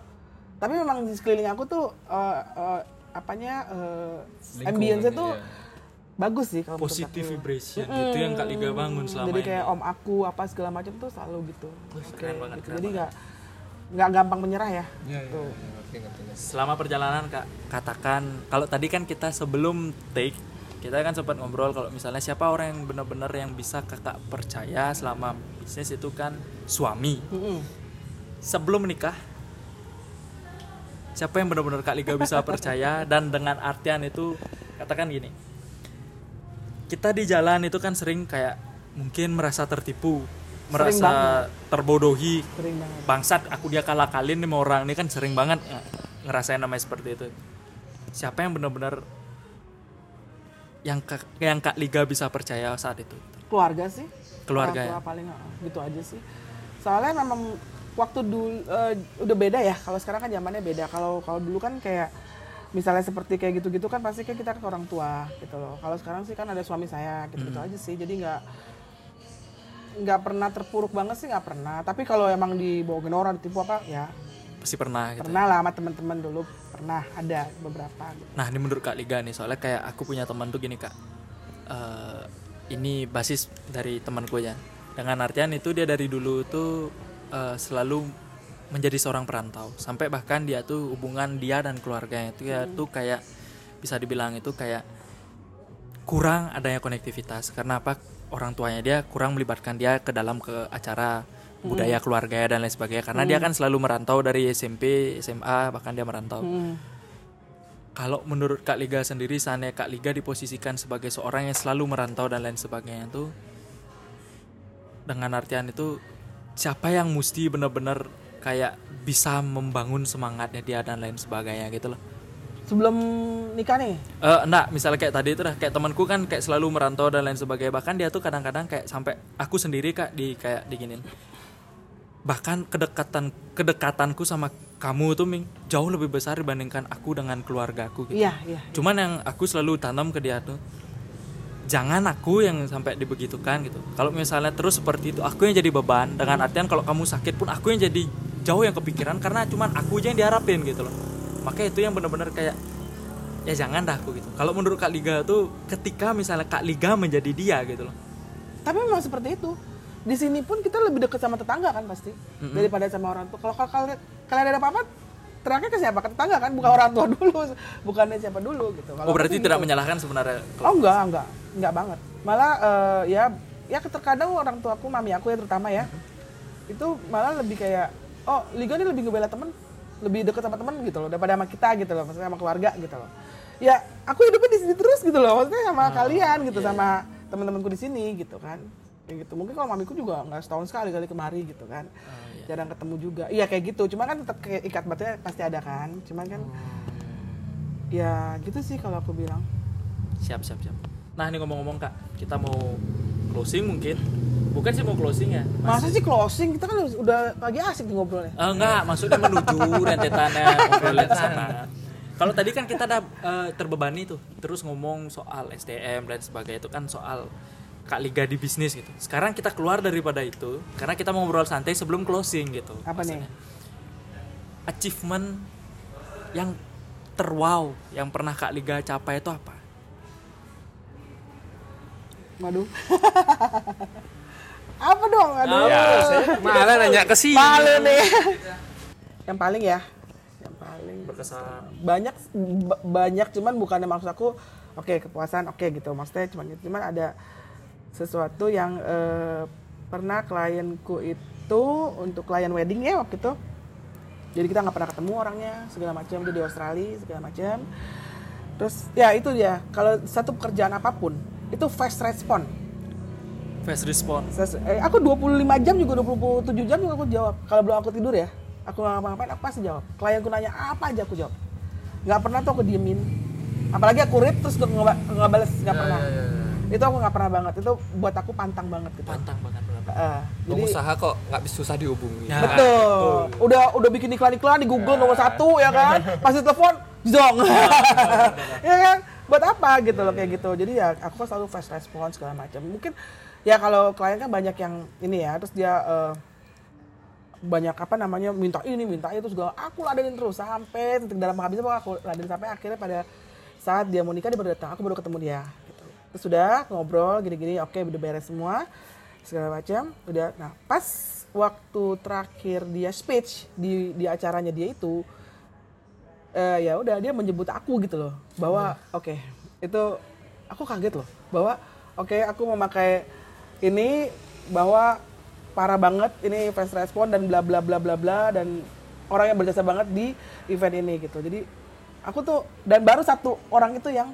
Tapi memang di sekeliling aku tuh eh, eh, apanya uh, ambience tuh iya. bagus sih kalau Positive aku. vibration gitu yang Kak Liga bangun selama jadi ini. kayak om aku apa segala macam tuh selalu gitu Oke, keren banget, gitu. keren jadi nggak nggak gampang menyerah ya Iya, iya, Tuh. iya, ngerti, ngerti, ngerti. selama perjalanan kak katakan kalau tadi kan kita sebelum take kita kan sempat ngobrol kalau misalnya siapa orang yang benar-benar yang bisa kakak percaya selama bisnis itu kan suami Mm-mm. sebelum menikah siapa yang benar-benar kak Liga bisa percaya dan dengan artian itu katakan gini. Kita di jalan itu kan sering kayak mungkin merasa tertipu merasa terbodohi. Sering banget. Bangsat aku dia kalah kalin nih sama orang ini kan sering banget eh, ngerasain namanya seperti itu. Siapa yang benar-benar yang kak, yang kak Liga bisa percaya saat itu? Keluarga sih. Keluarga ya? paling ah, gitu aja sih. Soalnya memang waktu dulu eh, udah beda ya. Kalau sekarang kan zamannya beda. Kalau kalau dulu kan kayak misalnya seperti kayak gitu-gitu kan pasti kan kita ke orang tua gitu loh. Kalau sekarang sih kan ada suami saya gitu-gitu Hmm. aja sih. Jadi nggak nggak pernah terpuruk banget sih nggak pernah. Tapi kalau emang dibohongin orang ditipu apa ya. Pasti pernah gitu pernah lah sama teman-teman dulu. Pernah ada beberapa gitu. nah ini menurut kak Liga nih. Soalnya kayak aku punya teman tuh gini kak. Eh, ini basis dari temanku ya. Dengan artian itu dia dari dulu tuh eh, selalu menjadi seorang perantau. Sampai bahkan dia tuh hubungan dia dan keluarganya itu ya tuh kayak bisa dibilang itu kayak kurang adanya konektivitas. Karena apa? Orang tuanya dia kurang melibatkan dia ke dalam ke acara budaya keluarga dan lain sebagainya. Karena dia kan selalu merantau dari SMP SMA bahkan dia merantau. Hmm. kalau menurut Kak Liga sendiri seandainya Kak Liga diposisikan sebagai seorang yang selalu merantau dan lain sebagainya itu dengan artian itu siapa yang mesti benar-benar kayak bisa membangun semangatnya dia dan lain sebagainya gitu loh sebelum nikah nih Eh enggak, misalnya kayak tadi itu dah kayak temanku kan kayak selalu merantau dan lain sebagainya. Bahkan dia tuh kadang-kadang kayak sampai aku sendiri Kak di kayak diginin. Bahkan kedekatan kedekatanku sama kamu tuh Ming jauh lebih besar dibandingkan aku dengan keluarga aku gitu. Iya, iya. Cuman yang aku selalu tanam ke dia tuh jangan aku yang sampai dibegitukan gitu. Kalau misalnya terus seperti itu, aku yang jadi beban. Dengan artian kalau kamu sakit pun aku yang jadi jauh yang kepikiran karena cuman aku aja yang diharapin gitu loh. Makanya itu yang benar-benar kayak ya jangan dah aku gitu. Kalau menurut Kak Liga tuh ketika misalnya Kak Liga menjadi dia gitu loh. Tapi memang seperti itu. Di sini pun kita lebih dekat sama tetangga kan pasti daripada sama orang. Kalau kalau kalian, kalian ada apa-apa, teriaknya ke siapa? Ke tetangga kan, bukan orang tua dulu, bukannya siapa dulu gitu. Kalau Oh berarti tidak gitu. menyalahkan sebenarnya. Oh enggak, enggak, enggak banget. Malah eh, ya ya terkadang orang tua aku, mami aku ya terutama ya, itu malah lebih kayak, oh Liga ini lebih ngebela temen, lebih deket sama temen gitu loh, daripada sama kita gitu loh, maksudnya sama keluarga gitu loh. Ya aku hidupnya di sini terus gitu loh, maksudnya sama kalian gitu, sama teman-temanku di sini gitu kan. Kayak gitu. Mungkin kalau mamiku juga nggak setahun sekali kali kemari gitu kan. Jarang ketemu juga. Iya kayak gitu. Cuma kan tetap kayak ikat batinnya pasti ada kan. Cuman kan ya gitu sih kalau aku bilang. Siap, siap, siap. Nah, ini ngomong-ngomong Kak, kita mau closing mungkin. Bukan sih mau closing ya. Masa sih closing? Kita kan udah lagi asik ngobrolnya. Eh, enggak, maksudnya menuju rentetannya ngobrolin ke sana. Kalau tadi kan kita ada eh, terbebani tuh, terus ngomong soal SDM dan sebagainya itu kan soal Kak Liga di bisnis gitu. Sekarang kita keluar daripada itu karena kita mau ngobrol santai sebelum closing gitu. Apa nih? Maksudnya, Achievement yang terwow yang pernah Kak Liga capai itu apa? Waduh. Apa dong? Aduh. Ya, malah nanya ke sini. Malu nih. yang paling ya. Yang paling Berkesan. banyak ba- banyak cuman bukannya maksud aku oke kepuasan oke gitu maksudnya cuman gitu cuman ada sesuatu yang eh, pernah klienku itu untuk klien wedding ya waktu itu jadi kita nggak pernah ketemu orangnya segala macam dia di Australia segala macam terus ya itu dia kalau satu pekerjaan apa pun itu fast respon Fast response. Ses- eh, aku 25 jam juga 27 jam juga aku jawab. Kalau belum aku tidur ya, aku nggak ngapa-ngapain, aku pasti jawab. Klienku nanya apa aja aku jawab. Nggak pernah tuh aku diemin. Apalagi aku read terus nggak nggak bales, nggak Ya, pernah. ya, ya, ya. Itu aku nggak pernah banget. Itu buat aku pantang banget gitu. Pantang banget. Eh, jadi Pengusaha kok nggak bisa susah dihubungi. Ya. betul. Udah udah bikin iklan-iklan di Google nomor satu ya kan. Pasti telepon zong. ya kan? Buat apa gitu loh kayak gitu. Jadi ya aku kan selalu fast response segala macam. Mungkin ya kalau klien kan banyak yang ini ya, terus dia eh, banyak apa namanya minta ini minta itu segala aku ladenin terus sampai titik dalam habisnya pokoknya aku ladenin sampai akhirnya pada saat dia mau nikah dia baru datang aku baru ketemu dia. Terus sudah ngobrol gini-gini oke udah beres semua segala macam udah. Nah pas waktu terakhir dia speech di di acaranya dia itu eh, ya udah dia menyebut aku gitu loh bahwa oke itu aku kaget loh bahwa oke aku memakai ini bahwa parah banget ini fast respon dan bla bla bla bla bla dan orang yang berjasa banget di event ini gitu. Jadi aku tuh dan baru satu orang itu yang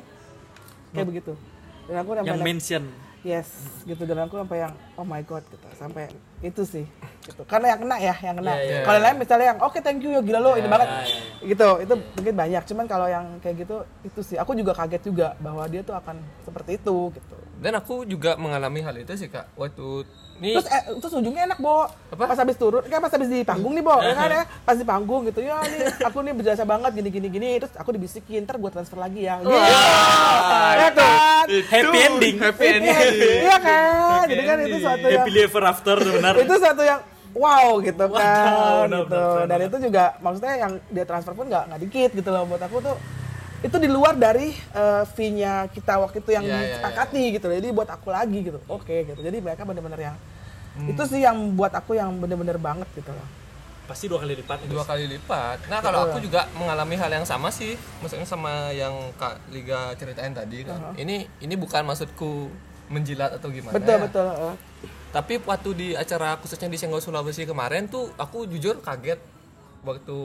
kayak begitu dan aku Yang mention. yes gitu dan aku sampai yang oh my god gitu sampai itu sih. Gitu. Karena yang kena ya yang kena. Iya, iya. kalau yang lain misalnya yang oke thank you ya gila lo ini banget. iya, gitu. Itu mungkin banyak. Cuman kalau yang kayak gitu itu sih. Aku juga kaget juga bahwa dia tuh akan seperti itu gitu. Dan aku juga mengalami hal itu sih kak. Waktu ini terus eh, terus ujungnya enak bo. Apa? pas habis turun kayak pas habis di panggung nih bo ya kan ya? Pas di panggung gitu ya nih aku nih berjasa banget gini gini gini terus aku dibisikin ntar gue transfer lagi ya. Gitu. ya kan? Happy ending. happy ending. iya kan? jadi kan? Itu suatu yang Happy ever after benar. Itu satu yang wow gitu Wow, kan benar, gitu benar, dan itu juga maksudnya yang dia transfer pun nggak nggak dikit gitu loh buat aku tuh itu di luar dari eh, fee-nya kita waktu itu yang Iya, iya, disepakati gitu loh jadi buat aku lagi gitu oke gitu jadi mereka bener-bener yang Hmm. itu sih yang buat aku yang bener-bener banget gitu loh Pasti dua kali lipat. dua kali lipat. Nah kalau aku juga mengalami hal yang sama sih, maksudnya sama yang Kak Liga ceritain tadi kan. Ini ini bukan maksudku menjilat atau gimana. betul ya. betul eh. Tapi waktu di acara khususnya di Senggol Sulawesi kemarin tuh aku jujur kaget waktu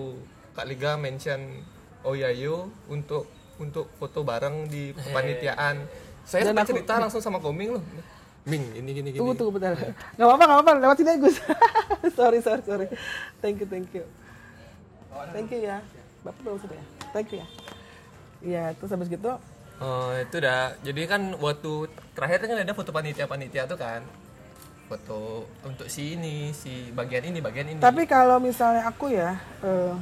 Kak Liga mention Oyayo untuk untuk foto bareng di kepanitiaan. Saya aku- cerita langsung sama Koming loh. Ming, ini gini gini. tunggu tunggu bentar nggak apa-apa nggak apa-apa lewat sini aja Gus sorry sorry sorry thank you thank you thank you ya bapak belum sudah ya thank you ya Iya, terus habis gitu Oh, itu dah. Jadi kan waktu terakhir kan ada foto panitia-panitia tuh kan. Foto untuk si ini, si bagian ini, bagian ini. Tapi kalau misalnya aku ya, eh,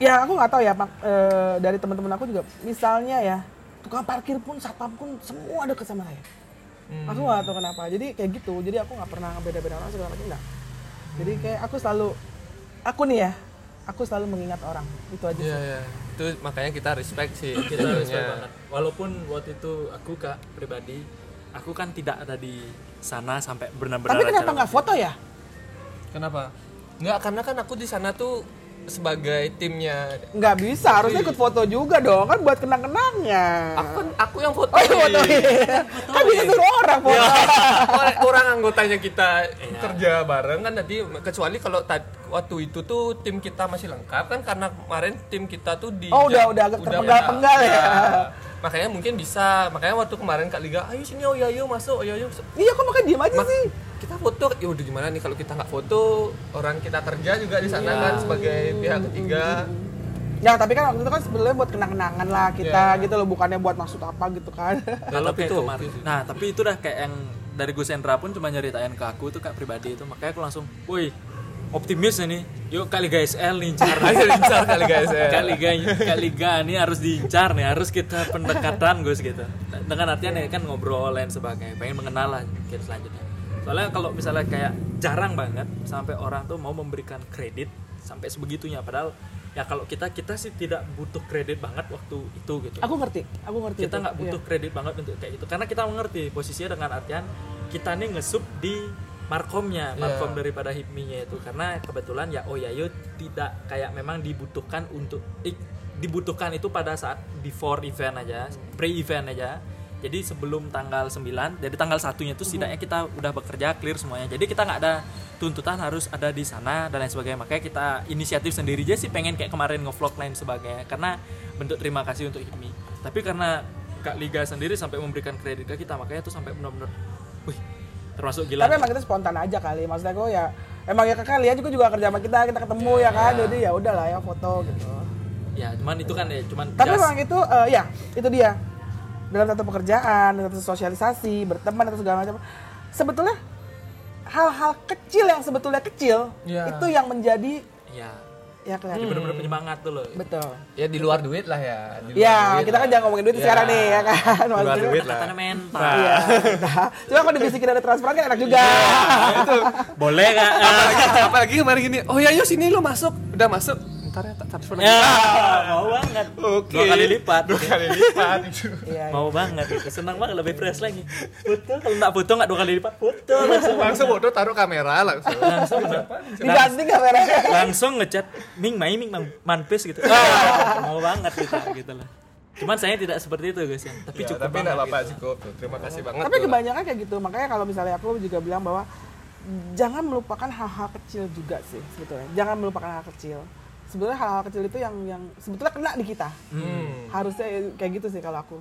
ya aku nggak tahu ya Pak, eh, dari teman-teman aku juga misalnya ya tukang parkir pun satpam pun semua deket sama saya. Aku nggak tahu kenapa. Jadi kayak gitu jadi aku nggak pernah beda-beda orang segala macam enggak jadi kayak aku selalu aku nih ya aku selalu mengingat orang. Itu aja Iya, sih. iya. Itu makanya kita respect sih. kita respect banget. Walaupun waktu itu aku kak pribadi aku kan tidak ada di sana sampai benar-benar tapi kenapa acara nggak foto ya Kenapa? Enggak, karena kan aku di sana tuh sebagai timnya. nggak bisa harusnya ikut foto juga dong kan buat kenang-kenangnya Aku kan aku yang foto. oh iya foto iya. kan bisa suruh orang foto orang, orang anggotanya kita kerja bareng kan nanti kecuali kalau tad- waktu itu tuh tim kita masih lengkap kan karena kemarin tim kita tuh di Oh, udah- udah agak terpenggal-penggal ya. Makanya mungkin bisa. Makanya waktu kemarin kak Liga ayo sini oh ya yuk masuk oh ya yuk iya kok makan diem aja Ma- sih? kita foto. Ya udah gimana nih kalau kita nggak foto? Orang kita kerja juga di sana kan sebagai pihak ketiga. Ya tapi kan waktu itu kan sebenarnya buat kenang-kenangan lah kita Iya. gitu loh bukannya buat maksud apa gitu kan. kalau tapi kayak itu. kemarin nah tapi itu dah kayak yang dari Gus Hendra pun cuma nyeritain ke aku tuh kak pribadi itu. Makanya aku langsung woi optimis ini. Yuk kali guys L nih cara ayo diincar kali guys ya kali Liga kali ini harus diincar nih harus kita pendekatan Gus gitu. Dengan artian ya kan ngobrol lain sebagainya pengen mengenal lah mungkin selanjutnya. Soalnya kalau misalnya kayak jarang banget sampai orang tuh mau memberikan kredit sampai sebegitunya. Padahal ya kalau kita kita sih tidak butuh kredit banget waktu itu gitu. Aku ngerti, aku ngerti. kita itu. nggak butuh Iya. kredit banget untuk kayak gitu. Karena kita mengerti posisinya dengan artian kita nih ngesup di markomnya Iya. markom daripada hipminya itu. Karena kebetulan ya oh ya yo tidak kayak memang dibutuhkan untuk dibutuhkan itu pada saat before event aja pre event aja. Jadi sebelum tanggal 9 dari tanggal satunya itu setidaknya kita udah bekerja clear semuanya. Jadi kita nggak ada tuntutan harus ada di sana dan lain sebagainya. Makanya kita inisiatif sendiri aja sih pengen kayak kemarin ngevlog lain sebagainya. Karena bentuk terima kasih untuk HIPMI. Tapi karena Kak Liga sendiri sampai memberikan kredit ke kita makanya itu sampai benar-benar wih termasuk gila Tapi emang kita spontan aja kali. Maksudnya aku ya emang ya kakak lihat juga juga kerja sama kita, kita ketemu ya kan. Jadi ya udahlah ya foto gitu. ya cuman itu kan ya cuman Tapi just- emang itu eh, ya itu dia dalam satu pekerjaan, dalam satu sosialisasi, berteman atau segala macam. Sebetulnya hal-hal kecil yang sebetulnya kecil Iya. itu yang menjadi ya ya jadi kelihatan. benar-benar penyemangat tuh loh Betul. ya di luar duit lah ya di luar Ya, duit kita kan lah. jangan ngomongin duit Ya, sekarang nih ya kan. di luar Maksudnya- duit lah katanya mental Iya. Nah, Cuma kalau dibisikin ada transferan kan enak juga. boleh nggak apalagi, apalagi kemarin gini oh ya yuk sini lu masuk udah masuk ntar ya tak transfer lagi ya mau banget. Oke. dua kali lipat. Dua kali lipat. Itu Iya. mau banget itu. Senang banget lebih fresh lagi. Foto kalau nggak foto nggak dua kali lipat. Foto langsung. Langsung foto taruh kamera langsung. Langsung Diganti kameranya. langsung. ngechat Ming Mai Ming manpes gitu. Ah, mau banget kita gitu lah. Cuman saya tidak seperti itu guys ya. Tapi Ya, cukup tapi enggak apa-apa gitu. cukup. Terima kasih banget Tapi kebanyakan kayak gitu. Makanya kalau misalnya aku juga bilang bahwa jangan melupakan hal-hal kecil juga sih sebetulnya. Jangan melupakan hal kecil. Sebetulnya hal-hal kecil itu yang yang sebetulnya kena di kita. Hmm. Harusnya kayak gitu sih kalau aku.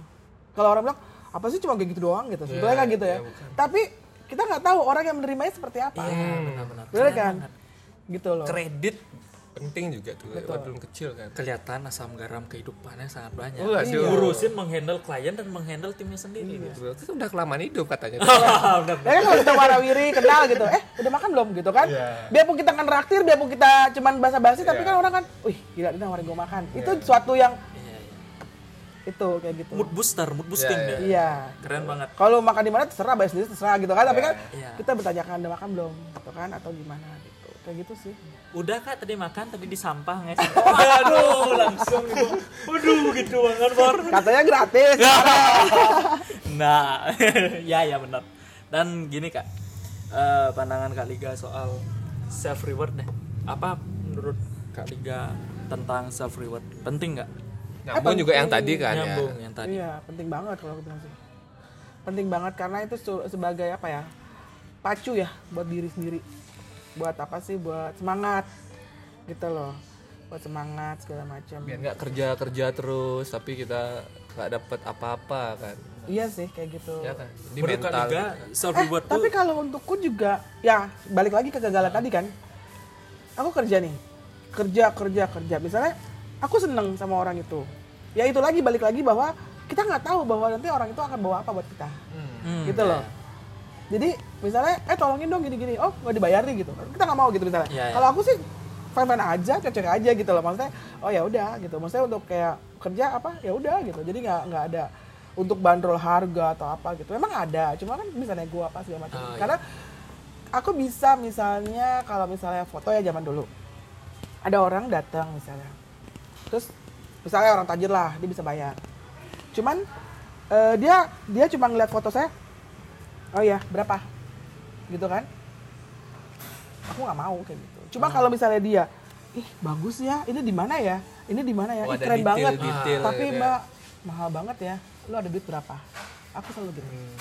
Kalau orang bilang apa sih cuma kayak gitu doang gitu. Sebetulnya Ya, kan gitu ya. bukan. Tapi kita nggak tahu orang yang menerimanya seperti apa. Iya, benar-benar kan? Gitu loh. kredit penting juga tuh Betul. walaupun kecil kan kelihatan asam garam kehidupannya sangat banyak Waduh. Iya. ngurusin menghandle klien dan menghandle timnya sendiri guys. itu udah kelamaan hidup katanya Benar. Ya kan kalau kita warawiri kenal gitu, eh udah makan belum gitu kan? Iya. Biarpun kita kan raktir, biarpun kita cuman basa-basi, tapi Iya. kan orang kan, wih gila dia nawarin gue makan. Itu suatu yang Iya, iya. itu kayak gitu. mood booster mood boosting Iya, deh Iya. keren banget Kalau makan di mana terserah, bayar sendiri terserah gitu kan. Tapi kan Iya. kita bertanyakan udah makan belum, gitu kan? Atau gimana gitu. Kayak gitu sih. udah kak tadi makan tadi di sampah guys aduh langsung gitu waduh gitu banget bor Katanya gratis. nah ya ya benar. Dan gini kak eh, pandangan kak Liga soal self reward deh. Apa menurut kak Liga tentang self reward penting nggak? Nyambung juga yang tadi kan ya. Nyambung yang tadi. Iya, penting banget kalau aku bilang sih. Penting banget karena itu sebagai apa ya? Pacu ya buat diri sendiri. Buat apa sih? Buat semangat. Gitu loh. Buat semangat segala macam. biar nggak kerja kerja terus tapi kita nggak dapat apa-apa kan Iya sih kayak gitu. ya kan di menurut kak mental self Eh, tuh tapi kalau untukku juga ya balik lagi ke kegagalan tadi kan. Aku kerja nih. Kerja kerja kerja. Misalnya aku seneng sama orang itu. Ya itu lagi balik lagi bahwa kita nggak tahu bahwa nanti orang itu akan bawa apa buat kita. Hmm, gitu loh. Jadi misalnya, eh tolongin dong gini-gini, oh nggak dibayar nih gitu. Kita nggak mau gitu misalnya. Iya, iya. Kalau aku sih fine fine aja cocok aja gitu loh. Maksudnya oh ya udah gitu. Maksudnya untuk kayak kerja apa ya udah gitu. Jadi nggak nggak ada untuk bandrol harga atau apa gitu. Memang ada cuma kan bisa nego apa segala macam. Oh, iya. karena aku bisa misalnya kalau misalnya foto ya zaman dulu. Ada orang datang misalnya. Terus misalnya orang tajir lah dia bisa bayar. Cuman eh, dia dia cuma ngeliat foto saya oh ya berapa? Gitu kan? Aku nggak mau kayak gitu. Hmm. cuma kalau misalnya dia ih bagus ya ini di mana ya? Ini di mana ya? Oh, Ih, keren detail- banget. detail tapi ya. mbak mahal banget ya. Lo ada duit berapa? Aku selalu gitu. Hmm.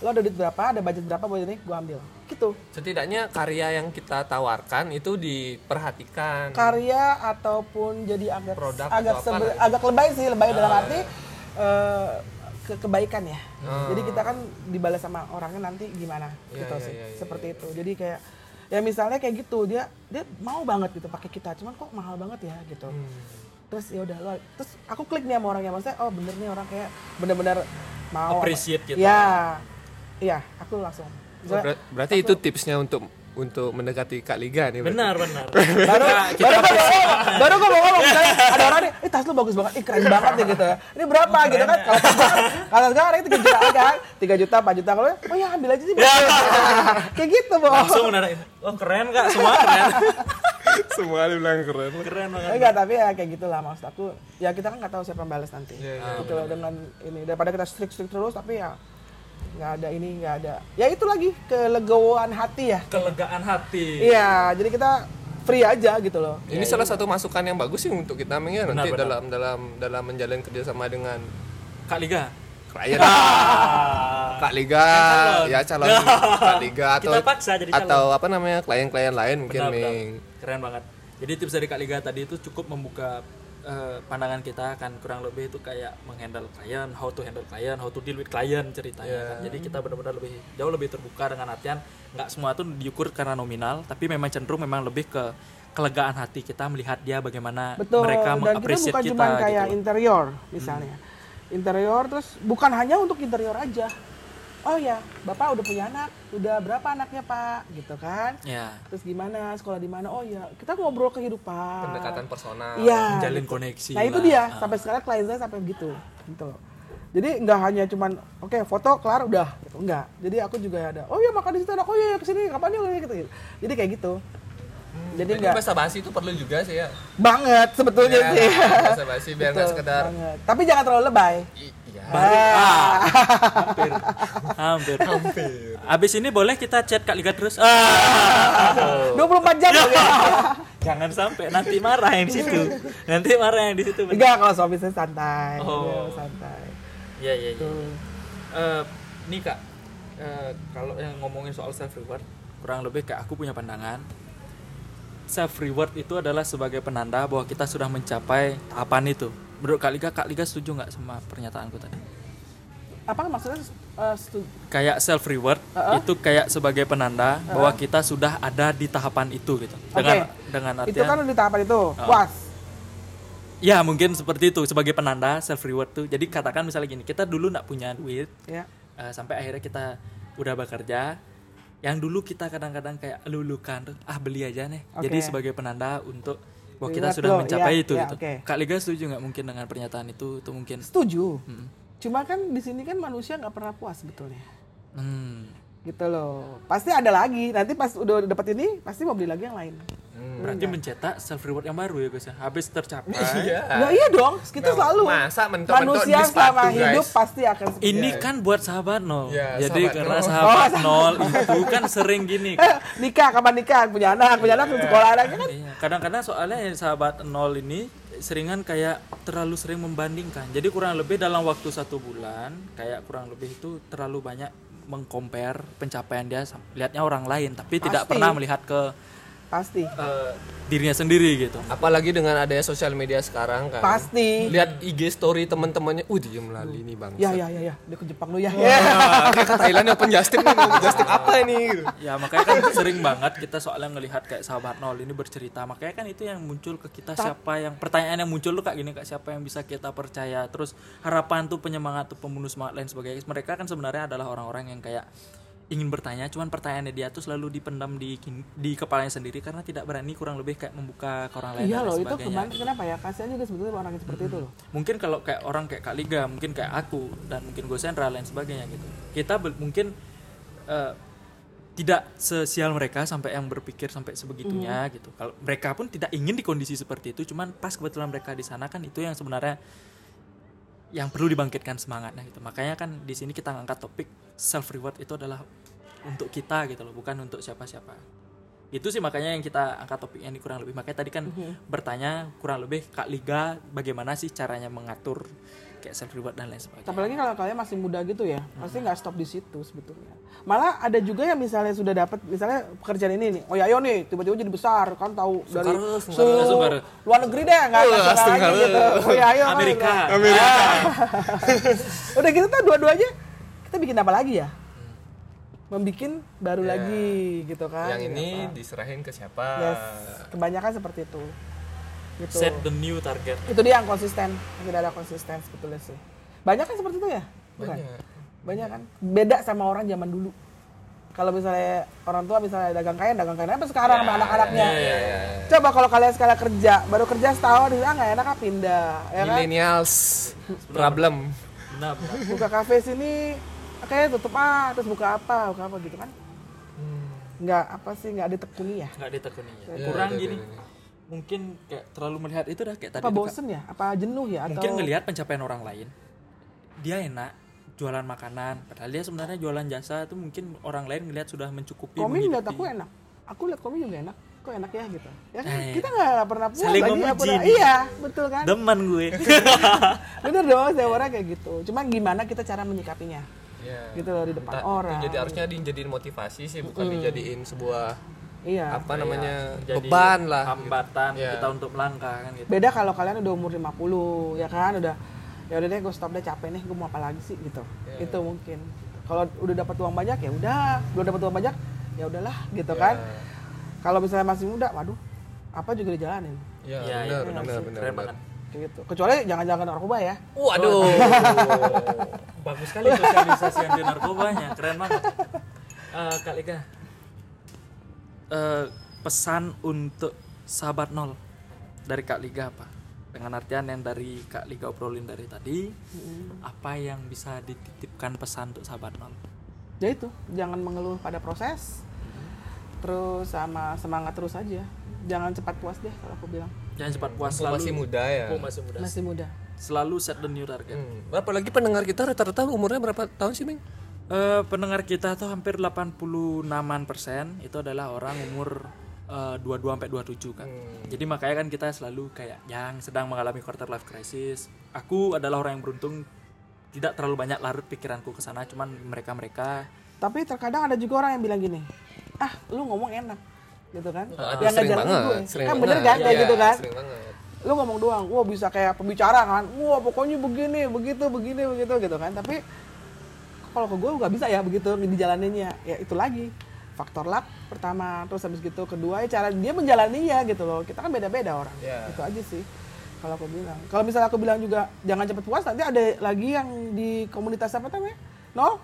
lo ada duit berapa? Ada budget berapa buat ini? Gue ambil. Gitu. Setidaknya karya yang kita tawarkan itu diperhatikan. karya ataupun jadi agak Produk agak sebe- agak lebay sih lebay dalam Ah, arti eh, ke kebaikan ya Ah. jadi kita kan dibalas sama orangnya nanti gimana Iya, gitu iya, sih iya, iya, seperti itu jadi kayak ya misalnya kayak gitu dia dia mau banget gitu pakai kita cuman kok mahal banget ya gitu Hmm. terus ya udah lo terus aku klik nih sama orangnya maksudnya oh bener nih orang kayak bener-bener mau Appreciate gitu. ya iya aku langsung Oh, Misalnya, ber- berarti itu tipsnya untuk untuk mendekati Kak Liga nih. Benar, benar. baru baru gue ngomong baru gue mau ngomong misalnya ada orang nih eh tas lu bagus banget ih keren banget nih gitu. Ini berapa? Gitu kan. kalau sekarang kalau sekarang itu tiga juta kan. Tiga juta empat juta. Kalau oh ya ambil aja sih kayak gitu boh Langsung menarain. Oh, keren Kak, semua keren. Semua bilang keren. keren banget. enggak tapi ya kayak gitulah maksud aku. Ya kita kan nggak tahu siapa yang balas nanti. Iya, iya, gitu loh dengan ini. Daripada kita strict strict terus tapi ya nggak ada ini nggak ada ya itu lagi kelegoan hati ya Kelegaan hati. iya jadi kita free aja gitu loh Ini salah satu masukan yang bagus sih untuk kita ya, Benar, nanti benar. dalam dalam dalam menjalin kerjasama dengan Kak Liga. klien Ah. Kak Liga calon. ya calon Kak Liga atau Kita paksa jadi calon. atau apa namanya klien-klien lain mungkin Benar, benar. Ming. Keren banget. Jadi tips dari Kak Liga tadi itu cukup membuka eh, pandangan kita kan kurang lebih itu kayak menghandle klien, how to handle klien, how to deal with klien ceritanya kan. Jadi kita benar-benar lebih jauh lebih terbuka dengan artian nggak semua tuh diukur karena nominal, tapi memang cenderung memang lebih ke kelegaan hati kita melihat dia bagaimana Betul. mereka Dan kita mengapresiasi bukan kita, cuma kayak gitu. interior misalnya. Interior terus bukan hanya untuk interior aja. Oh ya, Bapak udah punya anak, udah berapa anaknya Pak? Gitu kan? Ya, Terus gimana? Sekolah di mana? Oh ya, kita ngobrol kehidupan. pendekatan personal Iya. menjalin gitu. koneksi. Nah itu lah. dia. Ah. Sampai sekarang klien saya sampai begitu. Gitu loh. Jadi nggak hanya cuman oke foto kelar udah gitu. Enggak. Jadi aku juga ada. Oh ya makan di situ ada. Oh ya ke sini kapan yuk gitu, gitu. Jadi kayak gitu. Jadi Jadi nggak bahasa basi itu perlu juga sih ya. banget sebetulnya Ya, sih. bahasa basi biar nggak sekedar banget. Tapi jangan terlalu lebay. I- Iya. Ah. hampir hampir hampir abis ini boleh kita chat kak Liga terus ah 24 jam ya. jangan sampai nanti marah yang di situ nanti marah yang di situ Enggak kalau suami saya santai. Oh. Ya, santai. iya iya iya. Eh, nih kak eh, kalau yang ngomongin soal self reward kurang lebih kayak aku punya pandangan self reward itu adalah sebagai penanda bahwa kita sudah mencapai tahapan itu menurut kak Liga kak Liga setuju nggak sama pernyataanku tadi? Apa maksudnya eh, setu- kayak self reward Uh-uh. itu kayak sebagai penanda bahwa kita sudah ada di tahapan itu gitu. Dengan dengan artian itu kan di tahapan itu. Puas. ya mungkin seperti itu sebagai penanda self reward tuh. Jadi katakan misalnya gini kita dulu nggak punya duit Ya. eh, sampai akhirnya kita udah bekerja yang dulu kita kadang-kadang kayak lulukan ah beli aja nih. Jadi Oke. sebagai penanda untuk bahwa kita Reward sudah mencapai iya, itu iya, gitu oke. kak Liga setuju nggak mungkin dengan pernyataan itu itu mungkin Setuju. Hmm. Cuma kan di sini kan manusia nggak pernah puas sebetulnya. hmm. Gitu loh. Pasti ada lagi. Nanti pas udah dapat ini, pasti mau beli lagi yang lain. Berarti mencetak self reward yang baru ya guys ya habis tercapai Iya. Ya iya dong, kita Nah, selalu. masa mentok-mentok manusia di sepatu, selama guys. hidup pasti akan seperti Ini kan buat sahabat nol. Iya, Jadi sahabat karena nol. sahabat nol itu kan sering gini. Nikah kapan nikah punya anak punya anak sekolah anaknya kan Iya, Kadang-kadang soalnya yang sahabat nol ini seringan kayak terlalu sering membandingkan. Jadi kurang lebih dalam waktu satu bulan kayak kurang lebih itu terlalu banyak mengcompare pencapaian dia lihatnya orang lain tapi tidak Pasti. pernah melihat ke pasti eh, dirinya sendiri gitu. Apalagi dengan adanya sosial media sekarang kan. pasti Lihat IG story teman-temannya, uh dia melalui nih bang. ya ya ya ya dia ke Jepang lu ya Wah, kayak ke Thailand open justin nih, justin apa ini? Gitu. Ya makanya kan sering banget kita soalnya ngelihat kayak sahabat nol ini bercerita. Makanya kan itu yang muncul ke kita siapa yang pertanyaan yang muncul tuh kayak gini kak siapa yang bisa kita percaya. Terus harapan tuh penyemangat tuh pembunuh semangat lain sebagainya. Mereka kan sebenarnya adalah orang-orang yang kayak ingin bertanya cuman pertanyaannya dia tuh selalu dipendam di di kepalanya sendiri karena tidak berani kurang lebih kayak membuka ke orang lain iya loh itu kemarin kenapa ya? Kasihan juga sebetulnya orang yang seperti itu loh. Mungkin kalau kayak orang kayak Kak Liga mungkin kayak aku dan mungkin Go Sendra lain sebagainya gitu. Kita mungkin eh, tidak sesial mereka sampai yang berpikir sampai sebegitunya Hmm. gitu. Kalau mereka pun tidak ingin di kondisi seperti itu cuman pas kebetulan mereka di sana kan itu yang sebenarnya yang perlu dibangkitkan semangatnya gitu. Makanya kan di sini kita ngangkat topik self reward itu adalah untuk kita gitu loh bukan untuk siapa-siapa. Itu sih makanya yang kita angkat topiknya ini kurang lebih. Makanya tadi kan bertanya kurang lebih kak Liga bagaimana sih caranya mengatur kayak self reward dan lain sebagainya. Apalagi kalau kalian masih muda gitu ya pasti nggak stop di situ sebetulnya. Malah ada juga yang misalnya sudah dapat misalnya pekerjaan ini nih oh ya ayo nih tiba-tiba jadi besar kan tahu dari se luar negeri deh nggak Wah, nasional lagi gitu. Oh ya ayo. Amerika. Udah gitu tuh dua-duanya kita bikin apa lagi ya? Membikin baru Ya. lagi gitu kan. Yang ini Apa. diserahin ke siapa? Yes kebanyakan seperti itu gitu. Set the new target. Itu dia yang konsisten. Tidak ada konsisten sebetulnya sih. Banyak kan seperti itu ya? Bukan? banyak. Banyak kan? Beda sama orang zaman dulu. Kalau misalnya orang tua misalnya dagang kain dagang kain apa sekarang sama anak-anaknya? ya, ya, ya. coba kalau kalian sekali kerja baru kerja setahun ah nggak enak ah pindah ya kan? Millennials problem. Benar benar. Buka kafe sini kayak tutup ah terus buka apa buka apa gitu kan? Nggak apa sih nggak ditekuni ya? Nggak ditekuni ya. Ya, kurang ada, gini. ada. Mungkin kayak terlalu melihat itu dah kayak tadi apa bosen ya? Apa jenuh ya atau mungkin ngelihat pencapaian orang lain. Dia enak jualan makanan. Padahal dia sebenarnya jualan jasa itu mungkin orang lain ngelihat sudah mencukupi komi ngeliat aku enak. Aku lihat komi juga enak. Kok enak ya gitu? Ya kan Eh, kita nggak pernah puas saling lagi iya betul kan? Demen gue. Bener dong saya orang kayak gitu. Cuman gimana kita cara menyikapinya? Ya. gitu loh di depan Entah- orang. jadi harusnya dijadiin motivasi sih bukan dijadiin sebuah iya. Apa namanya Jadi beban lah hambatan Iya. kita untuk melangkah kan gitu. Beda kalau kalian udah umur 50 ya kan? Udah ya udah deh gue stop deh capek nih gue mau apa lagi sih gitu. Iya. itu mungkin. Kalau udah dapat uang banyak ya udah. Belum dapat uang banyak ya udahlah gitu kan? Ya. kalau misalnya masih muda waduh apa juga dijalanin? Ya, Iya, benar iya, benar benar keren benar. banget. Kayak gitu. Kecuali jangan-jangan narkoba ya. Waduh. Bagus sekali sosialisasi anti narkobanya keren banget. Eh, kak Lika eh, pesan untuk sahabat nol dari kak Liga apa? Dengan artian yang dari kak Liga obrolin dari tadi apa yang bisa dititipkan pesan untuk sahabat nol? Ya itu jangan mengeluh pada proses. Terus sama semangat terus aja. Jangan cepat puas deh kalau aku bilang. Jangan cepat puas selalu masih muda ya. Masih muda. Masih muda. Selalu set the new target. Hmm. berapa lagi pendengar kita? Rata-rata umurnya berapa tahun sih Ming? Eh, pendengar kita tuh hampir 86an persen itu adalah orang umur eh, 22 sampai 27 kan. Jadi makanya kan kita selalu kayak yang sedang mengalami quarter life crisis. Aku adalah orang yang beruntung tidak terlalu banyak larut pikiranku ke sana, cuman mereka-mereka tapi terkadang ada juga orang yang bilang gini ah lu ngomong enak gitu kan Aduh, yang banget, gue sering kan banget. bener kan kayak Iya, gitu kan sering banget. lu ngomong doang wah bisa kayak pembicara kan wah pokoknya begini begitu begini begitu gitu kan tapi kalau ke gue nggak bisa ya begitu dijalaninnya. Ya itu lagi. Faktor luck pertama terus habis gitu kedua ya cara dia menjalaninya gitu loh. Kita kan beda-beda orang. Iya. itu aja sih kalau aku bilang. Kalau misalnya aku bilang juga jangan cepet puas nanti ada lagi yang di komunitas apa namanya? Nol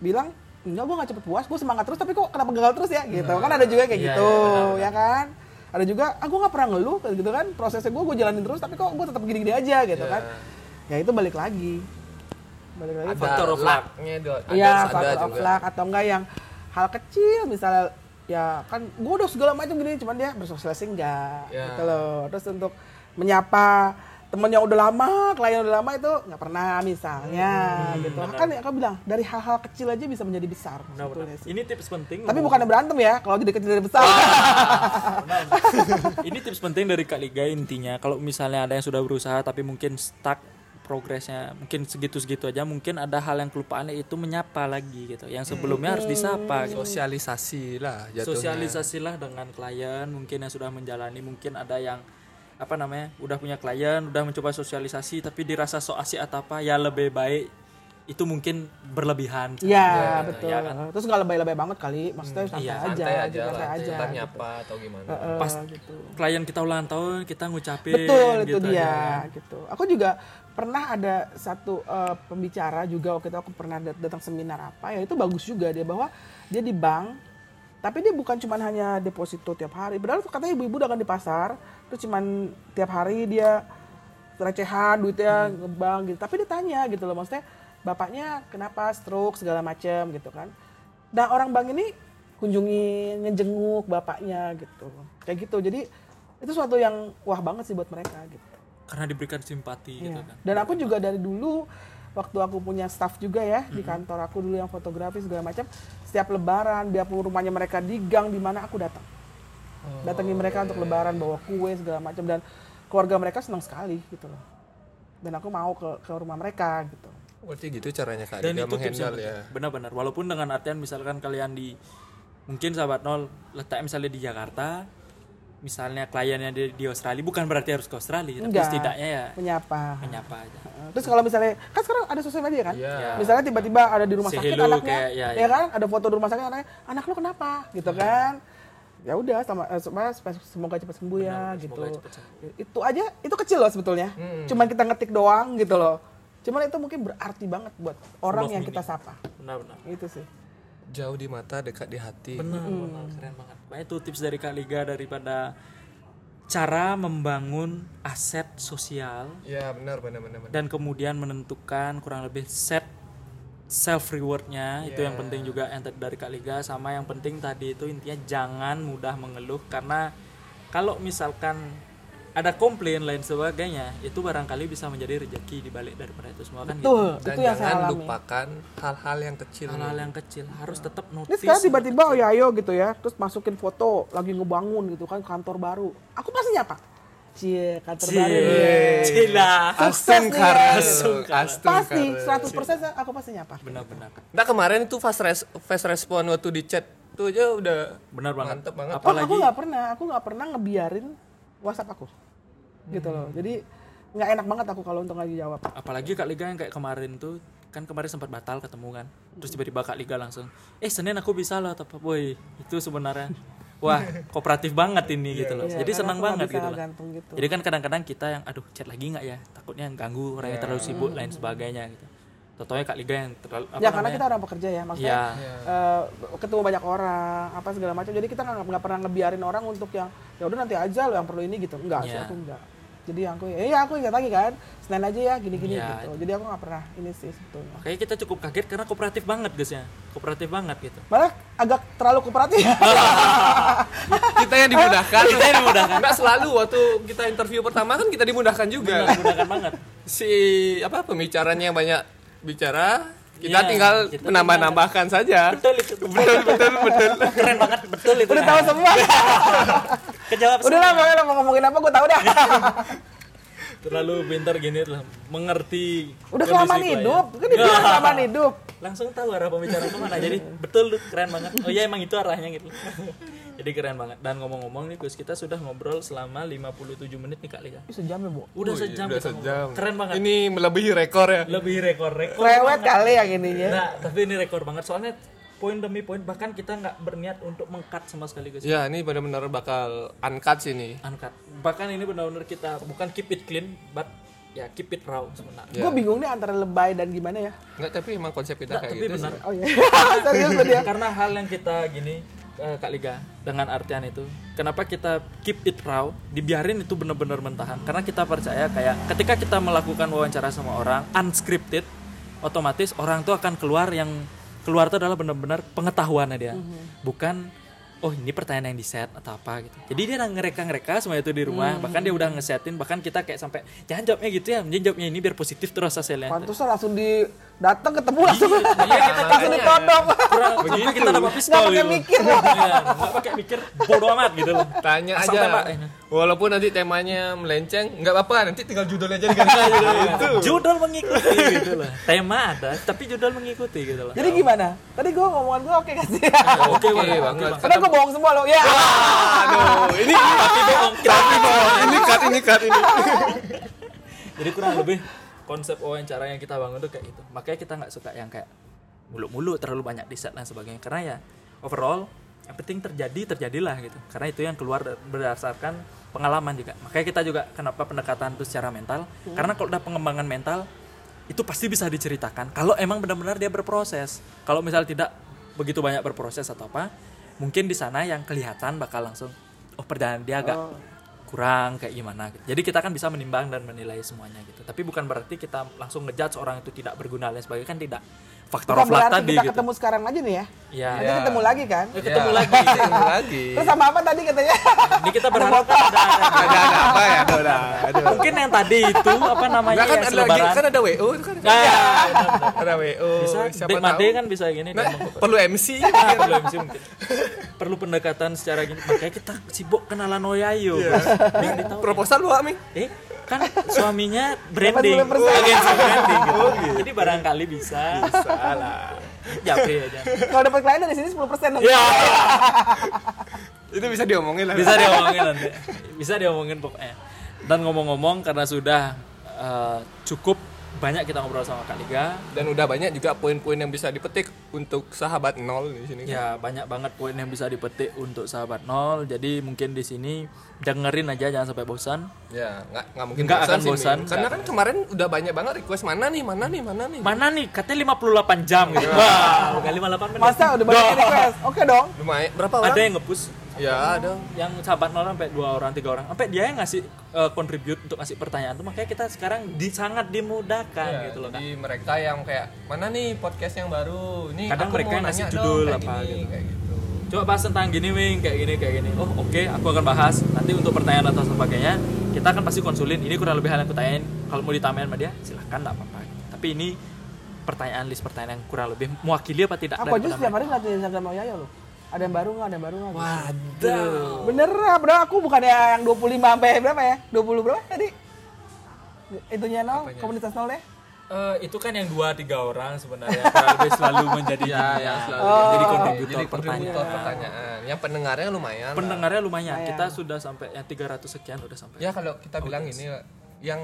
bilang enggak gue gak cepet puas gue semangat terus tapi kok kenapa gagal terus ya? Gitu. Kan ada juga kayak Iya, gitu iya, benar, ya kan? Ada juga ah gue gak pernah ngeluh gitu kan. Prosesnya gue gue jalanin terus tapi kok gue tetap gini-gini aja gitu Iya. kan. Ya itu balik lagi balik lagi. Ada Factor of lucknya Iya, ada factor of luck atau enggak yang hal kecil misalnya ya kan gue udah segala macam gini cuman dia bersosialisasi enggak Ya. gitu loh. Terus untuk menyapa temen yang udah lama klien yang udah lama itu nggak pernah misalnya Hmm, gitu. kan aku bilang dari hal-hal kecil aja bisa menjadi besar sebetulnya benar. sih. Ini tips penting. tapi bukan berantem ya kalau jadi kecil jadi besar. Ini tips penting dari Kak Liga intinya. Kalau misalnya ada yang sudah berusaha tapi mungkin stuck progresnya mungkin segitu-segitu aja mungkin ada hal yang kelupaan yaitu menyapa lagi gitu yang sebelumnya harus disapa gitu. sosialisasi lah jatuhnya sosialisasilah dengan klien mungkin yang sudah menjalani mungkin ada yang apa namanya udah punya klien udah mencoba sosialisasi tapi dirasa so asik atau apa ya lebih baik itu mungkin berlebihan. Iya Gitu, betul. ya kan? Terus nggak lebay-lebay banget kali, maksudnya santai iya, aja, santai aja gitu, lah santai aja. Ntar nyapa atau gimana Heeh, Pas gitu. klien kita ulang tahun kita ngucapin Betul itu gitu dia aja. gitu. Aku juga pernah ada satu eh, pembicara juga waktu itu aku pernah dat- datang seminar apa ya itu bagus juga dia bahwa dia di bank tapi dia bukan cuman hanya deposito tiap hari. Padahal katanya ibu-ibu dagang di pasar terus cuman tiap hari dia recehan duitnya Hmm. ngebank gitu. Tapi dia tanya gitu loh maksudnya bapaknya kenapa stroke segala macam gitu kan. Nah orang bank ini kunjungi ngejenguk bapaknya gitu kayak gitu jadi itu suatu yang wah banget sih buat mereka gitu Karena diberikan simpati gitu Iya. kan. dan aku juga dari dulu waktu aku punya staff juga ya di Mm-hmm. kantor aku dulu yang fotografi segala macam setiap lebaran biarpun rumahnya mereka di gang di mana aku datang Oh, datangi mereka iya, untuk lebaran bawa kue segala macam dan keluarga mereka senang sekali gitu loh dan aku mau ke ke rumah mereka gitu berarti gitu caranya kak Dan itu tips ya. Benar-benar. Walaupun dengan artian misalkan kalian di mungkin sahabat nol letak misalnya di Jakarta, misalnya kliennya di, di Australia, bukan berarti harus ke Australia, tapi Enggak. setidaknya ya menyapa menyapa aja. Uh, Terus kalau misalnya kan sekarang ada sosial media kan? Iya. Misalnya tiba-tiba ada di rumah Say sakit anaknya, kayak, ya, ya, ya. kan? Ada foto di rumah sakit anaknya, anak lu kenapa? Gitu kan? Ya udah sama eh, sama- semoga cepat sembuh ya gitu. semoga cepat sembuh. Itu aja itu kecil loh sebetulnya. Cuman kita ngetik doang gitu loh. Cuman itu mungkin berarti banget buat orang Love yang meaning. kita sapa. Benar-benar. Itu sih. Jauh di mata dekat di hati Benar, benar. keren banget. Banyak tuh tips dari Kak Liga daripada cara membangun aset sosial ya benar benar benar benar. dan kemudian menentukan kurang lebih set self rewardnya itu yang penting juga yang tadi dari Kak Liga sama yang penting tadi itu intinya jangan mudah mengeluh karena kalau misalkan ada komplain lain sebagainya itu barangkali bisa menjadi rezeki di balik daripada itu semua kan gitu. Betul, dan itu yang saya jangan alami. lupakan hal-hal yang kecil hal-hal yang kecil harus tetap Ini notice sekarang tiba-tiba oh ya ayo gitu ya, terus masukin foto lagi ngebangun gitu kan kantor baru. Aku pasti nyapa. Cie, kantor baru. nih. Cila. Astung Pasti karena. 100% aku pasti nyapa. benar-benar Nah kemarin itu fast res fast respon waktu di chat tuh aja udah benar banget mantep banget. Oh, apalagi aku nggak pernah, aku nggak pernah ngebiarin WhatsApp aku, gitu loh. Jadi nggak enak banget aku kalau untuk lagi jawab. apalagi Kak Liga yang kayak kemarin tuh kan kemarin sempat batal ketemu kan terus tiba-tiba Kak Liga langsung eh Senin aku bisa loh tapi boy itu sebenarnya wah kooperatif banget ini gitu loh Iya, jadi karena senang banget gitu loh gitu. jadi kan kadang-kadang kita yang aduh chat lagi nggak ya takutnya ganggu orangnya Iya. terlalu sibuk lain sebagainya gitu Totonya Kak Liga yang terlalu apa ya karena namanya? kita orang pekerja ya, maksudnya Iya. eh, ketemu banyak orang, apa segala macam. Jadi kita nggak pernah ngebiarin orang untuk yang ya udah nanti aja lo yang perlu ini gitu. Enggak sih Iya. aku enggak. Jadi aku ya iya aku ingat lagi kan, Senin aja ya gini-gini Iya. gitu. Jadi aku nggak pernah ini sih sebetulnya. Makanya kita cukup kaget karena kooperatif banget guys ya kooperatif banget gitu Malah agak terlalu kooperatif. kita yang dimudahkan. Kita yang dimudahkan. Nggak selalu waktu kita interview pertama kan kita dimudahkan juga. Benar, mudahkan banget Si apa pembicaranya yang banyak bicara, kita Iya, tinggal menambah-nambahkan saja. betul itu betul betul betul keren banget betul itu udah tahu semua. kejawab udah lah mau ngomongin apa gue tahu dah. terlalu pintar gini lah mengerti udah kelamaan klien. hidup, kan dibilang kelamaan hidup. langsung tahu arah pembicaraan ke mana jadi betul tuh keren banget oh iya emang itu arahnya gitu jadi keren banget dan ngomong-ngomong nih Gus kita sudah ngobrol selama 57 menit nih kak Lika sejam ya bu. udah Wih, sejam udah sejam. ngobrol. keren banget Ini melebihi rekor ya. lebih rekor rekor banget. kali yang ininya. nah tapi ini rekor banget soalnya poin demi poin bahkan kita nggak berniat untuk mengkat sama sekali Gus Ya, ini benar-benar bakal uncut sih nih. uncut bahkan ini benar-benar kita bukan keep it clean but ya keep it raw sebenarnya Ya. Gue bingung nih antara lebay dan gimana ya. Enggak, tapi emang konsep kita Nggak, kayak tapi gitu. benar sih. Oh iya. Serius dia. karena hal yang kita gini eh, Kak Liga dengan artian itu kenapa kita keep it raw dibiarin itu benar-benar mentahan karena kita percaya kayak ketika kita melakukan wawancara sama orang unscripted otomatis orang tuh akan keluar yang keluar itu adalah benar-benar pengetahuannya dia. Bukan oh ini pertanyaan yang di set atau apa gitu. Jadi dia udah ngereka-ngereka semua itu di rumah bahkan dia udah ngesetin bahkan kita kayak sampai jangan jawabnya gitu ya jangan jawabnya ini biar positif terus hasilnya. Pantesan langsung di datang ketemu langsung. iya, kita langsung ditodong. kurang sampai kita dapat pistol Nggak pakai mikir. Iya, nggak pakai mikir bodo amat gitu loh. Tanya aja. Walaupun nanti temanya melenceng, nggak apa-apa. Nanti tinggal judulnya aja diganti. gitu. judul mengikuti gitu loh tema ada tapi judul mengikuti gitu loh Jadi gimana? Tadi gue ngomongan gue oke gak sih? oke Oke banget. Karena gue bohong semua loh. Ya. Aduh, ini tapi bohong tapi bohong. Ini cut, ini cut ini. jadi kurang lebih konsep wawancara yang kita bangun tuh kayak gitu makanya kita nggak suka yang kayak mulu-mulu terlalu banyak di set dan sebagainya karena ya overall yang penting terjadi terjadilah gitu. Karena itu yang keluar berdasarkan pengalaman juga. Makanya kita juga kenapa pendekatan itu secara mental. Karena kalau udah pengembangan mental itu pasti bisa diceritakan. Kalau emang benar-benar dia berproses. Kalau misal tidak begitu banyak berproses atau apa mungkin di sana yang kelihatan bakal langsung oh perjalanan dia agak kurang kayak gimana gitu. jadi kita kan bisa menimbang dan menilai semuanya gitu. Tapi bukan berarti kita langsung ngejudge orang itu tidak berguna dan sebagainya. Kan tidak faktor Bukan of luck tadi kita gitu. ketemu sekarang aja nih ya. Iya. Nanti ketemu lagi kan. Ya, ketemu Ya, lagi ketemu lagi. Terus sama apa tadi katanya? ini kita berharap kan ada, ada, ada. Ada apa ya? Ada mungkin yang tadi itu apa namanya Nggak, kan yang ada kan ada WO itu kan? Nah, ada WO bisa siapa Dek Made tahu kan bisa gini Nah, perlu MC perlu MC mungkin. perlu pendekatan secara gini. Makanya kita sibuk kenalan Oyayo Iya. ditahu proposal lu Mi? Eh kan suaminya branding. 80%. agensi branding gitu. jadi barangkali bisa. Salah japri aja Kalau dapat klien dari sini 10% dong. ya. Itu bisa diomongin lah. Bisa diomongin nanti. Bisa diomongin pokoknya. Dan ngomong-ngomong karena sudah eh, cukup banyak kita ngobrol sama Kak Liga. Dan udah banyak juga poin-poin yang bisa dipetik untuk sahabat nol di sini ya banyak banget poin yang bisa dipetik untuk sahabat nol. Jadi mungkin di sini dengerin aja jangan sampai bosan. Ya nggak nggak mungkin Nggak akan sih, bosan. karena kan kemarin udah banyak banget request mana nih mana nih mana nih? Mana nih? Katanya 58 jam. Gitu wah bukan 58 menit. Masa udah banyak yang request? Oke dong. lumayan. Berapa orang? ada yang ngepush ya ada. Yang sahabat nol sampai dua orang tiga orang. Sampai dia yang ngasih contribute untuk ngasih pertanyaan tuh makanya kita sekarang di, sangat dimudahkan Ya, gitu loh jadi mereka yang kayak mana nih podcast yang baru? Ini Kadang aku mereka mau yang ngasih nanya judul dong, kayak apa gini, gitu. kayak gitu. Coba bahas tentang gini wing kayak gini kayak gini. Oh oke aku akan bahas. Nanti untuk pertanyaan atau sebagainya kita akan pasti konsulin. Ini kurang lebih hal yang aku tanyain. Kalau mau ditanyain sama dia silahkan nggak apa-apa. Tapi ini pertanyaan list pertanyaan yang kurang lebih mewakili apa tidak Aku aja daripada setiap hari ngeliatin Instagram Yayo loh. Ada yang baru nggak? Ada yang baru nggak? Waduh. Beneran, padahal aku bukan yang 25 sampai berapa ya? 20 berapa tadi? Itunya nol, komunitas nol ya? Eh, itu kan yang dua tiga orang sebenarnya lebih selalu menjadi ya ya. selalu jadi Oh. kontributor jadi kontributor pertanyaan pertanyaan yang pendengarnya lumayan lah. pendengarnya lumayan Lumayan. kita sudah sampai yang 300 sekian udah sampai ya kalau kita bilang ini yang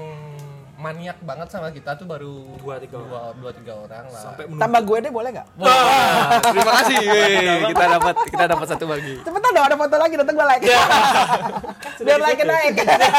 maniak banget sama kita tuh baru Dua, tiga dua, dua tiga orang lah sampai Tambah gue deh boleh nggak? Wah, terima kasih weh. kita dapat kita dapat satu lagi Cepetan dong, ada foto lagi, datang gue like. Biar like naik.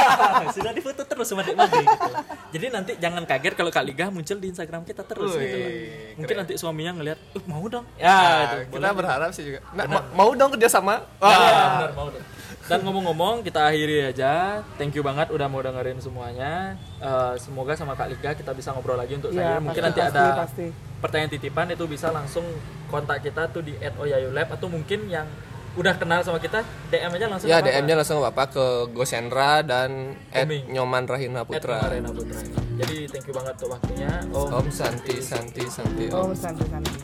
sudah difoto terus sama Dek Made gitu. Jadi nanti jangan kaget kalau Kak Liga muncul di Instagram kita terus Wih, gitu loh. Mungkin keren. nanti suaminya ngelihat, "Uh, mau dong." Nah, Ya, itu. kita berharap sih juga nah, ma- mau dong kerjasama Wah, benar, mau dong. Dan ngomong-ngomong, kita akhiri aja. Thank you banget udah mau dengerin semuanya. Eh, semoga sama Kak Liga kita bisa ngobrol lagi untuk Iya, saya. Mungkin pasti, nanti pasti, ada pasti. pertanyaan titipan itu bisa langsung kontak kita tuh di @oyayulab atau mungkin yang udah kenal sama kita DM aja langsung ya. DM-nya langsung bapak ke Gosendra dan at. Nyoman Rahina At Putra Arena Putra. Jadi thank you banget untuk waktunya. Om Om Santi Santi Santi Om Oh, santai santai.